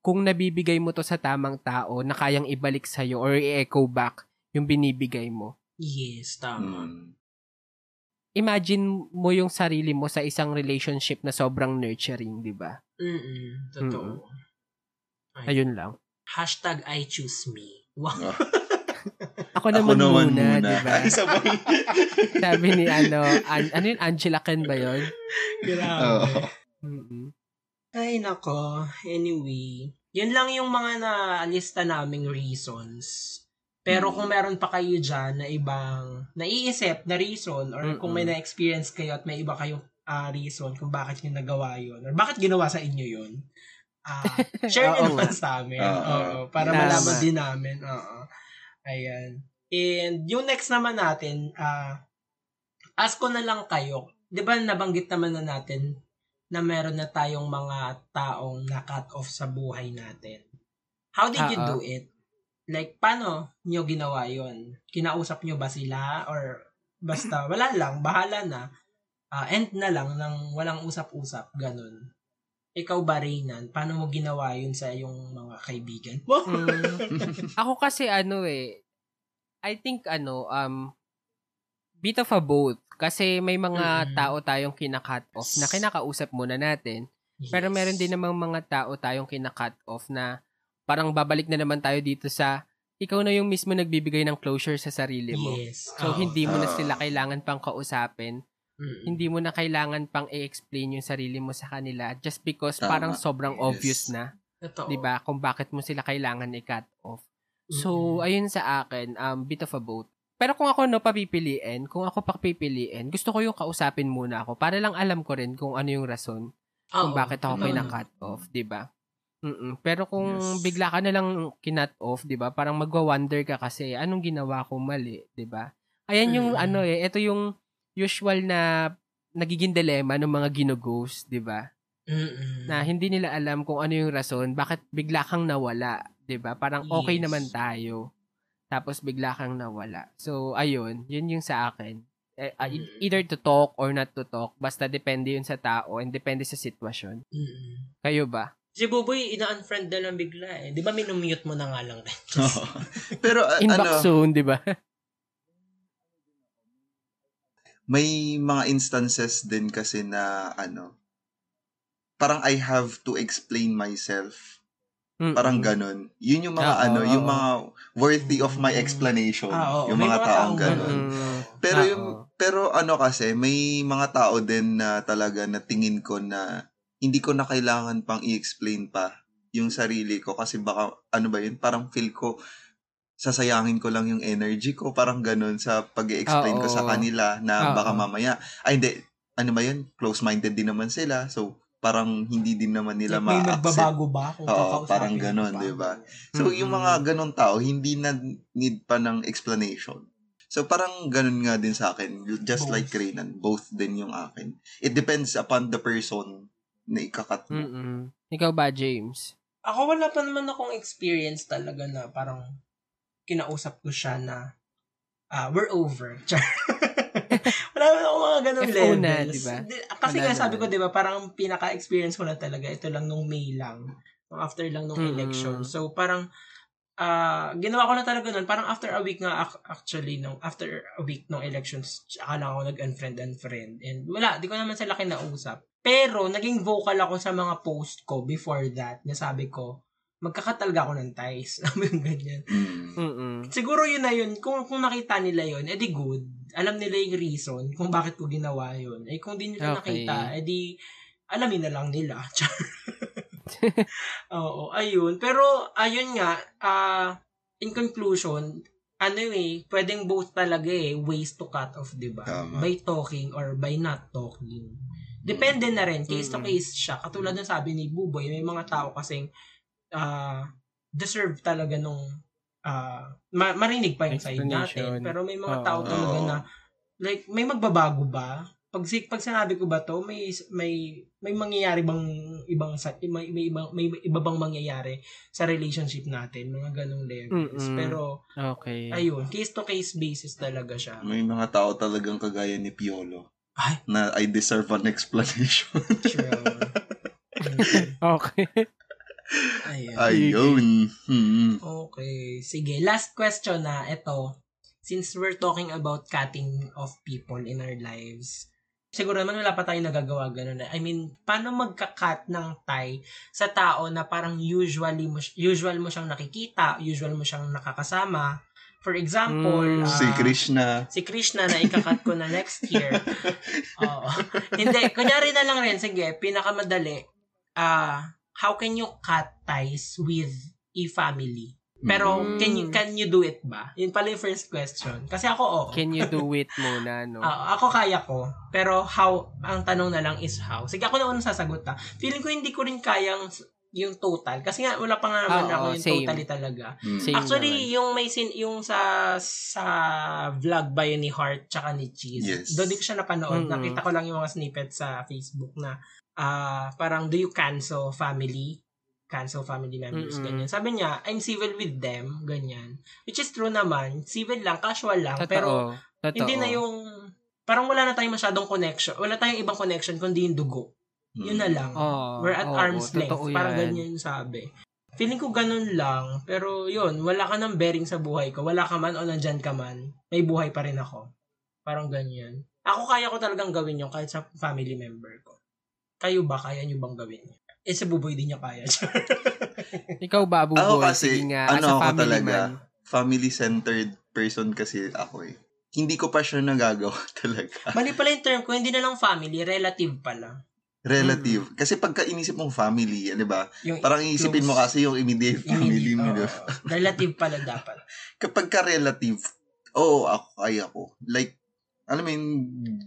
kung nabibigay mo to sa tamang tao na kayang ibalik sa or i-echo back yung binibigay mo. yes, tama. Mm. Imagine mo yung sarili mo sa isang relationship na sobrang nurturing, 'di ba? Mm-mm. Totoo. Ay. Ayun lang. Hashtag I choose me. Wow. Ako Ako naman, naman muna, muna. 'di ba? Ay, sabay. Sabi ni ano, an- ano yun, Angela Ken ba 'yon? Grabe. Oo. Mm-mm. Ay, nako. Anyway, yun lang yung mga na-lista naming reasons. Pero Mm. kung meron pa kayo dyan na ibang naiisip na reason or kung may na-experience kayo at may iba kayong ah, reason kung bakit nyo nagawa yun or bakit ginawa sa inyo yun, ah, share nyo naman sa amin. Oo. Oo, para Tama. malaman din namin. Oo. Ayan. And yung next naman natin, ah, ask ko na lang kayo. Di ba nabanggit naman na natin na meron na tayong mga taong na-cut off sa buhay natin. How did you Oo. do it? Like, paano nyo ginawa yon Kinausap nyo ba sila? Or basta, wala lang, bahala na. Ah, end na lang ng walang usap-usap, ganun. Ikaw ba, Reynan? Paano mo ginawa yun sa yung mga kaibigan? Mm. Ako kasi ano eh, I think ano, um, bit of a both. Kasi may mga Mm. tao tayong kinakat off na kinakausap muna natin. Pero Yes. meron din namang mga tao tayong kinakat off na parang babalik na naman tayo dito sa ikaw na yung mismo nagbibigay ng closure sa sarili mo. Yes. So, Oo. hindi mo na Ah. sila kailangan pang kausapin. Mm-mm. Hindi mo na kailangan pang i-explain yung sarili mo sa kanila just because Tama. parang sobrang Yes. obvious na. Totoo. 'di ba? Kung bakit mo sila kailangan i-cut off. So, Mm-mm. ayun sa akin, um, bit of a both. Pero kung ako no papipiliin, kung ako papipiliin, gusto ko yung kausapin muna ako para lang alam ko rin kung ano yung rason kung bakit ako tama. kina-cut off, 'di ba? Mm. Pero kung Yes. bigla ka na lang kinat off, 'di ba? Parang magwa-wonder ka kasi anong ginawa ko mali, 'di ba? Ayan yung Mm. ano eh, ito yung usual na nagiging dilemma ng mga gino-ghost, 'di ba? Mm-mm. na hindi nila alam kung ano yung rason, bakit bigla kang nawala, 'di ba? Parang okay Yes. naman tayo. Tapos bigla kang nawala. So ayun, yun yung sa akin. Eh, either to talk or not to talk, basta depende yun sa tao and depende sa sitwasyon. Mm-mm. Kayo ba? Si Buboy, ina-unfriend na lang bigla eh. Di ba minumute mo na nga lang? Oo. Pero uh, Inbox ano, soon, 'di ba? may mga instances din kasi na ano, parang I have to explain myself. Mm-mm. Parang ganun. Yun yung mga Oo, ano, yung oo. mga worthy of my explanation. Ah, oo. yung May mga, taong ganun. ganun. Mm-mm. Pero Oo. yung pero ano kasi may mga tao din na talaga na tingin ko na hindi ko na kailangan pang i-explain pa yung sarili ko kasi baka ano ba yun parang feel ko sasayangin ko lang yung energy ko parang ganun sa pag-explain ko sa kanila na Oo. baka mamaya ay hindi ano ba yun close-minded din naman sila so parang hindi din naman nila Like, may ma-accept nagbabago ba? Kung Oo, parang ganun, di ba? So, yung Mm-mm. mga ganun tao, hindi na need pa ng explanation. So parang ganun nga din sa akin. Just Both. like Reynan, both din yung akin. It depends upon the person na ikakat mo. Mm-mm. Ikaw ba, James? Ako wala pa naman akong experience talaga na parang kinausap ko siya na ah, we're over. Char. wala naman ako mga ganong FO levels. na, di ba? Di- Kasi Wala nga sabi ko, di ba, parang pinaka-experience ko na talaga, ito lang nung May lang. After lang nung Mm-mm. election. So, parang, ah ginawa ko na talaga nun. Parang after a week nga, ac- actually, nung after a week nung elections, tsaka lang ako nag-unfriend, unfriend. And wala, di ko naman sila kinausap. Pero, naging vocal ako sa mga post ko before that, na sabi ko, magkakatalga ako ng ties. Sabi yung ganyan. Mm. Mm-mm. Siguro yun na yun. Kung, kung nakita nila yun, edi good. Alam nila yung reason kung bakit ko ginawa yun. Eh kung di nila Okay. nakita, edi alamin na lang nila. Oo, ayun. Pero, ayun nga, ah in conclusion, ano eh, pwedeng both talaga eh, ways to cut off, di ba? By talking or by not talking. Depende na rin, case to Mm-mm. case siya. Katulad ng sabi ni Buboy, may mga tao kasing ah deserve talaga nung ah ma- marinig pa yung side natin. Pero may mga tao talaga na like may magbabago ba? Pag si- pag sinabi ko ba to, may may may mangyayari bang ibang sa may, may ibang may iba bang mangyayari sa relationship natin, mga ganong levels. Mm-mm. Pero Okay. ayun, case to case basis talaga siya. May mga tao talagang kagaya ni Piolo Ay. na I deserve an explanation. True. Okay. Ayun. Ayun. Hmm. Okay. Sige, last question na ito. Since we're talking about cutting off people in our lives, siguro naman wala pa tayong nagagawa ganun. I mean, paano magka-cut ng tie sa tao na parang usually mo, usual mo siyang nakikita, usual mo siyang nakakasama. For example, Mm. ah, Si Krishna. si Krishna na ikakat ko na next year. Oo. Hindi, kunyari na lang rin, sige, pinakamadali. Ah, how can you cut ties with a family? Pero Mm. can you can you do it ba? Yun pala yung first question. Kasi ako oo. Can you do it muna, no? Ah, ako kaya ko. Pero how, ang tanong na lang is how. Sige, ako na unang sasagot ha. Feeling ko hindi ko rin kayang yung total. Kasi nga, wala pa nga naman Oo, ako yung same. totally talaga. Same Actually, naman. yung may sin yung sa sa vlog ba yun ni Heart tsaka ni Cheese. Yes. Doon di ko siya napanood. Mm-mm. Nakita ko lang yung mga snippets sa Facebook na ah parang do you cancel family? Cancel family members, Mm-mm. ganyan. Sabi niya, I'm civil with them, ganyan. Which is true naman. Civil lang, casual lang. Pero Totoo. Totoo. hindi na yung parang wala na tayong masyadong connection. Wala tayong ibang connection kundi yung dugo. Yun na lang. Oo, We're at oo, arm's length. totoo Parang yan. ganyan yung sabi. Feeling ko ganun lang. Pero yun, wala ka ng bearing sa buhay ko. Wala ka man o nandyan ka man. May buhay pa rin ako. Parang ganyan. Ako kaya ko talagang gawin yun kahit sa family member ko. Kayo ba? Kaya nyo bang gawin? Eh, sa buboy din niya kaya. Ikaw ba, Buboy? Ako kasi, Sige nga, ano as a ako family talaga, man. family-centered person kasi ako eh. Hindi ko pa siya nagagawa talaga. Mali pala yung term ko. Hindi na lang family. Relative pala. Relative. Kasi pagka inisip mong family, di ba? Parang iisipin mo kasi yung immediate family mo. ba? relative pala dapat. Kapag ka relative, oo, ako, kaya ko. Like, alam mo yun,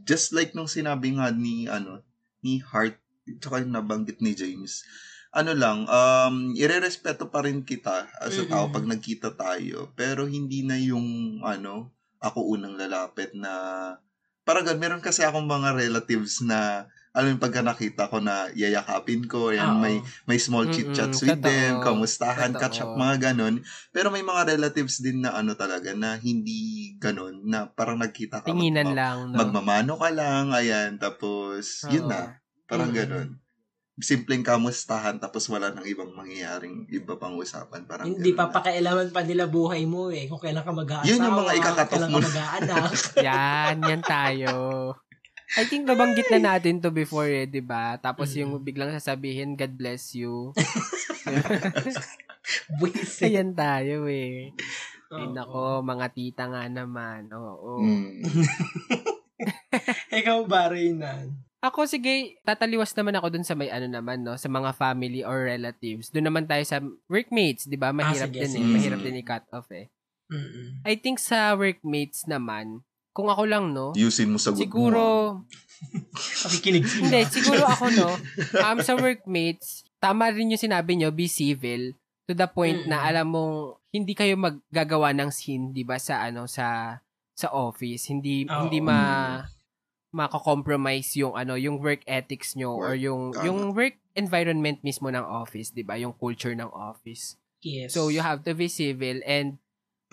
just like nung sinabi nga ni, ano, ni Hart, tsaka yung nabanggit ni James, ano lang, um, irerespeto pa rin kita as a tao pag nagkita tayo, pero hindi na yung, ano, ako unang lalapit na, parang meron kasi akong mga relatives na, alam mo, pagka nakita ko na yayakapin ko, yan, may, may small chit-chats Mm-mm, with them, totoo. kamustahan, Totoo. catch up, mga ganon. Pero may mga relatives din na ano talaga, na hindi ganon, na parang nagkita ka, Tinginan magma- lang, no? magmamano ka lang, ayan, tapos, yun Oo. na, parang Mm. ganon. Simpleng kamustahan, tapos wala nang ibang mangyayaring iba pang usapan, parang Hindi pa na. pakialaman pa nila buhay mo eh. Kung kailan ka mag-aasawa. Yun yung mga ikakat off kailan mo ka na. mag-aanak. Yan, yan tayo. I think nabanggit na natin to before eh, di ba? Tapos Mm. yung biglang sasabihin, God bless you. Ayan tayo eh. Ay Oo. nako, mga tita nga naman. Oo. Mm. Ikaw ba, Reynan? Ako sige, tataliwas naman ako dun sa may ano naman, no? Sa mga family or relatives. Doon naman tayo sa workmates, di ba? Mahirap sige, din sige, eh. sige. Mahirap din i-cut off eh. Mm-mm. I think sa workmates naman, kung ako lang, no? Yusin mo sa Siguro, Pakikinig sila. Hindi, siguro ako, no, um, sa workmates, tama rin yung sinabi nyo, be civil, to the point na Mm-mm. alam mong hindi kayo maggagawa ng scene, di ba, sa, ano, sa, sa office. Hindi Oo. hindi ma mako-compromise yung ano, yung work ethics nyo or Work, yung tama. yung work environment mismo ng office, 'di ba? Yung culture ng office. Yes. So you have to be civil and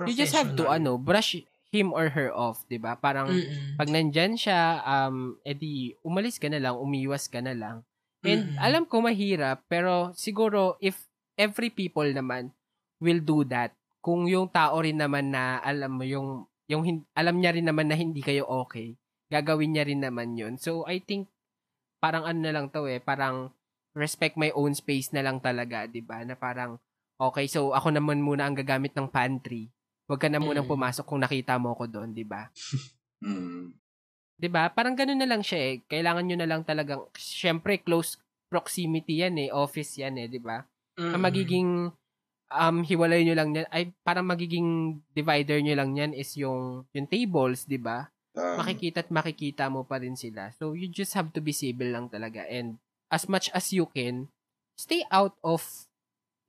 you just have to ano, brush him or her off, 'di ba? Parang Mm-mm. pag nandyan siya, um, edi umalis ka na lang, umiwas ka na lang. And Mm-mm. alam ko mahirap, pero siguro if every people naman will do that, kung yung tao rin naman na alam mo yung, yung hin- alam niya rin naman na hindi kayo okay, gagawin niya rin naman yun. So I think parang ano na lang to eh, parang respect my own space na lang talaga, 'di ba? Na parang okay, so ako naman muna ang gagamit ng pantry. Huwag ka na munang Mm. pumasok kung nakita mo ko doon, 'di ba? Mm. 'Di ba? Parang ganun na lang siya eh. Kailangan nyo na lang talagang syempre close proximity yan eh, office yan eh, 'di ba? Mm-mm. Ang magiging um hiwalay nyo lang yan ay parang magiging divider nyo lang yan is yung yung tables, 'di ba? Tama. Makikita at makikita mo pa rin sila. So you just have to be civil lang talaga and as much as you can stay out of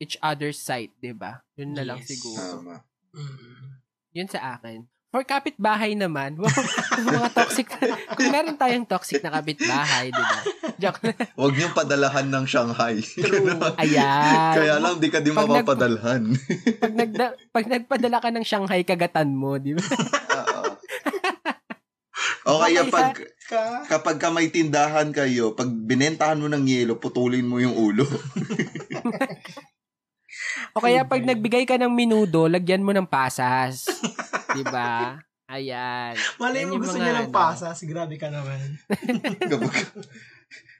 each other's sight, 'di ba? Yun na lang Yes. siguro. Tama. Mm-mm. Yun sa akin. For kapitbahay naman, wow, mga toxic, kung meron tayong toxic na kapitbahay, di ba? Joke lang. Huwag niyong padalahan ng Shanghai. True. Ayan. Kaya lang, di ka din Pag nag- mapapadalhan. pag, nagda, pag nagpadala ka ng Shanghai, kagatan mo, di ba? Oo. O kaya pag, Ka. kapag ka may tindahan kayo, pag binentahan mo ng yelo, putulin mo yung ulo. O kaya pag nagbigay ka ng minudo, lagyan mo ng pasas. di ba? Ayan. Malay mo gusto mga niya ng ano. pasas. Grabe ka naman. kapag,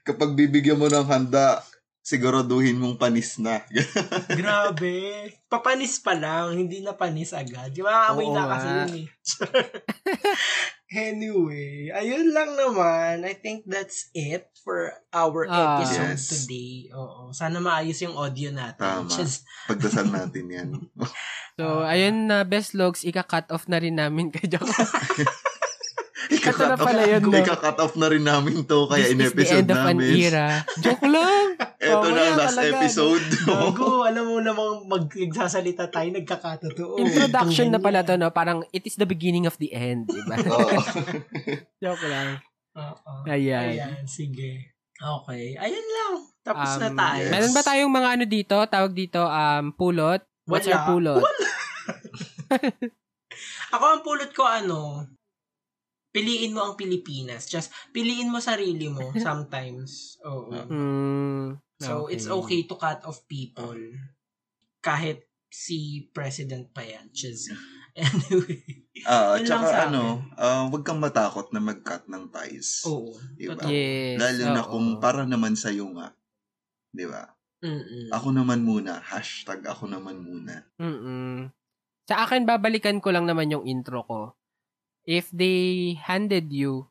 kapag bibigyan mo ng handa, siguraduhin mong panis na. Grabe. Papanis pa lang. Hindi na panis agad. Di ba? Amoy Oo na kasi yun eh. Anyway, ayun lang naman. I think that's it for our Ah. episode Yes. today. Oo. Sana maayos yung audio natin. Tama. Just, Pagdasal natin yan. So, ayun na, best logs, ika-cut off na rin namin kay Joke. Ito na pala off- yun, no? Ika-cut off na rin namin to, kaya This is the in-episode end of an namin. era. Joke lang! Ito Oo, na ang last talaga, no? episode. Gago, alam mo namang magsasalita tayo, nagkakatotoo. Introduction na pala to, no? Parang, it is the beginning of the end, di ba? Oo. Joke lang. Oo. Ayan. Ayan, sige. Okay. Ayun lang. Tapos na Um, tayo. yes. Meron ba tayong mga ano dito? Tawag dito, um, pulot? What's Wala. our pulot? Ako ang pulot ko ano, piliin mo ang Pilipinas. Just piliin mo sarili mo sometimes. Oo. Hmm, So, it's okay to cut off people. Kahit si president pa yan. Just, anyway. Ah, lang tsaka sa ano, ah, wag kang matakot na mag-cut ng ties. Oo. Diba? Yes. Lalo na oo. kung para naman sa'yo nga. Di ba? Mm-mm. Ako naman muna. Hashtag ako naman muna. Mm-mm. Sa akin, babalikan ko lang naman yung intro ko. If they handed you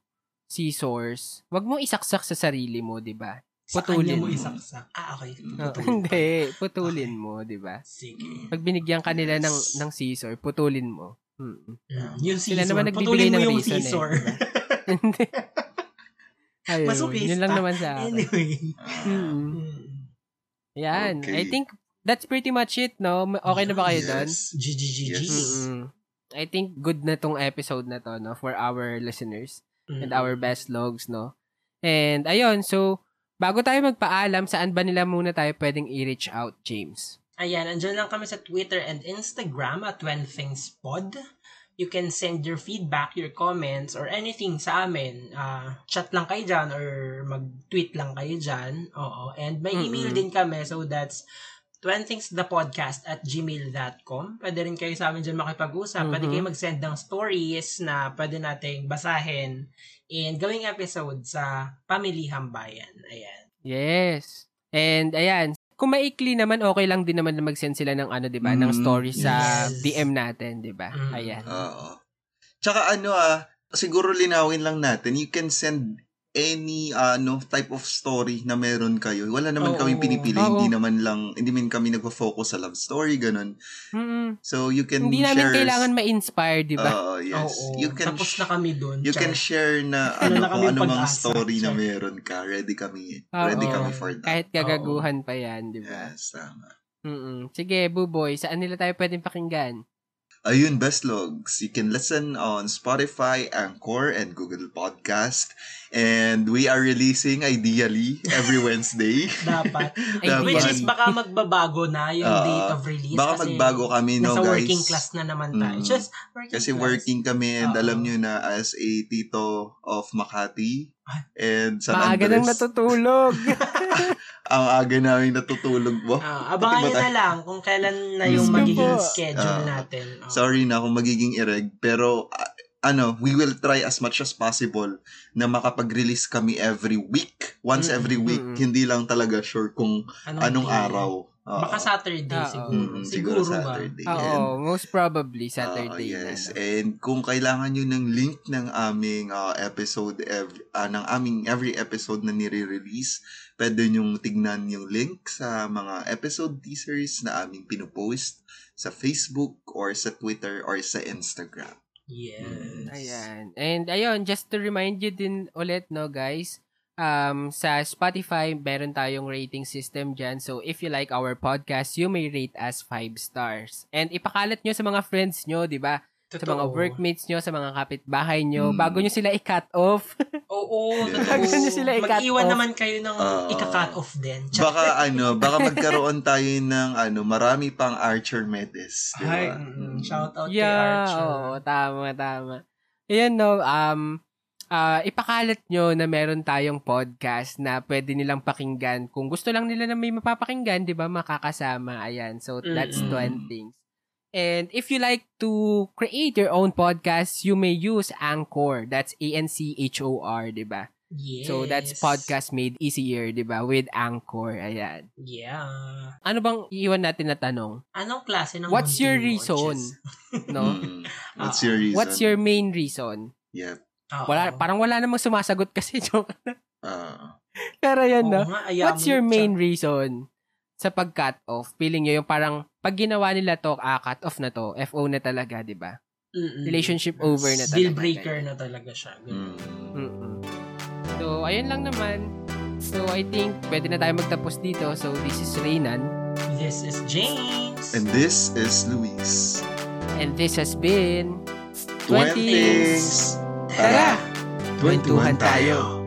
scissors, wag mo isaksak sa sarili mo, di ba? Sa Putulin kanya mo mo. isaksak. Ah, okay. Oh, Putulin. hindi, putulin mo, di ba? Sige. Pag binigyan ka nila ng, Yes. ng scissor, putulin mo. Mm-mm. Mm. Yung Sila scissor. naman nagbibigay Putulin mo ng yung reason eh, scissor. diba? Hindi. Ayun, Masokista. yun lang naman sa akin. anyway. Mm. Yan. Okay. I think that's pretty much it, no? Okay na ba kayo doon? yes. GGGG. Yes. Mm-mm. I think good na tong episode na to, no? For our listeners and our best logs, no? And ayun, so, bago tayo magpaalam, saan ba nila muna tayo pwedeng i-reach out, James? Ayan, andyan lang kami sa Twitter and Instagram at When Things Pod. You can send your feedback, your comments, or anything sa amin. Ah, chat lang kayo dyan or mag-tweet lang kayo dyan. Oo. And may email Mm-mm. din kami. So that's twenthingsthepodcast at gmail.com. Pwede rin kayo sa amin dyan makipag-usap. Pwede Mhm. kayo mag-send ng stories na pwede nating basahin and gawing episode sa Pamilihang Bayan. Ayan. Yes. And ayan, kung maikli naman, okay lang din naman na mag-send sila ng ano, 'di ba, ng Mm, story sa yes. DM natin, 'di ba? Mm. Ayan. Oo. Tsaka ano ah, siguro linawin lang natin, you can send any ano type of story na meron kayo. Wala naman Oo. kaming pinipili, Oo. hindi naman lang hindi man kami nagfo-focus sa love story ganun. Mm-mm. So you can Hindi namin share kailangan ma-inspire, 'di ba? Oo, yes. Oo. You can Tapos sh- na kami dun. You Char. can share na Wala ano na kung ano mang story na Sure. meron ka. Ready kami. Oo. Ready kami for that. Kahit gagaguhan pa 'yan, 'di ba? Yes, tama. Mm. Sige, Buboy, saan nila tayo pwedeng pakinggan? Ayun, Best Logs. You can listen on Spotify, Anchor, and Google Podcast. And we are releasing ideally every Wednesday. Dapat. Which is baka magbabago na yung Oo. date of release. Baka kasi magbago kami, no, nasa guys? working class na naman tayo. Mm. Just working Kasi class. working kami and Oo. alam nyo na as a tito of Makati. And San Maaga nang Andres. natutulog. ang aga namin natutulog. Wow. Ah, abangan nyo na lang kung kailan na yung magiging po. schedule Ah, natin. Oh. Sorry na kung magiging ireg, pero ah, ano, we will try as much as possible na makapag-release kami every week. Once Mm, every week. mm. Hindi lang talaga sure kung anong day? araw. Oo. Baka Saturday Oo. siguro. Mm, siguro, siguro ba? Saturday. Oo, most probably Saturday Ah, yes. na. no? And kung kailangan nyo ng link ng aming ah, episode, ev- ah, ng aming every episode na nire-release, pwede nyong tignan yung link sa mga episode teasers na aming pinupost sa Facebook or sa Twitter or sa Instagram. Yes. Ayan. And ayun, just to remind you din ulit, no, guys, um, sa Spotify, meron tayong rating system dyan. So, if you like our podcast, you may rate us 5 stars. And ipakalat nyo sa mga friends nyo, di ba? Sa mga workmates nyo, sa mga kapitbahay nyo, Mm. bago nyo sila i-cut off. Oo, totoo. Bago nyo sila i-cut Mag-iwan off. naman kayo ng Oo. ika-cut off din. Tsaka- Baka ano, baka magkaroon tayo ng ano, marami pang Archer Medes. Di ba? Hi, mm, shout out kay yeah, Archer. oo, tama, tama. Ayan, no, um, ah, ipakalat nyo na meron tayong podcast na pwede nilang pakinggan. Kung gusto lang nila na may mapapakinggan, di ba, makakasama. Ayan, so that's Mm-mm. 20 things. And if you like to create your own podcast, you may use Anchor. That's A-N-C-H-O-R, di ba? Yes. So that's podcast made easier, di ba? With Anchor. Ayan. Yeah. Ano bang iwan natin na tanong? Anong klase ng What's your reason? watches? No? Mm. What's your reason? What's your main reason? Yep. Oo. Wala, parang wala namang sumasagot kasi, joke. Ah. Pero yan, Oo no? nga, What's your siya. main reason sa pag-cut off? Feeling nyo yung parang, pag ginawa nila to, ah, cut off na to, FO na talaga, di ba? Mm-mm. Relationship over na talaga. Deal breaker na talaga siya. Mm. Mm-mm. So, ayun lang naman. So, I think, pwede na tayo magtapos dito. So, this is Reynan. This is James. And this is Luis. And this has been... 20s. Tara! Twenty-one tayo.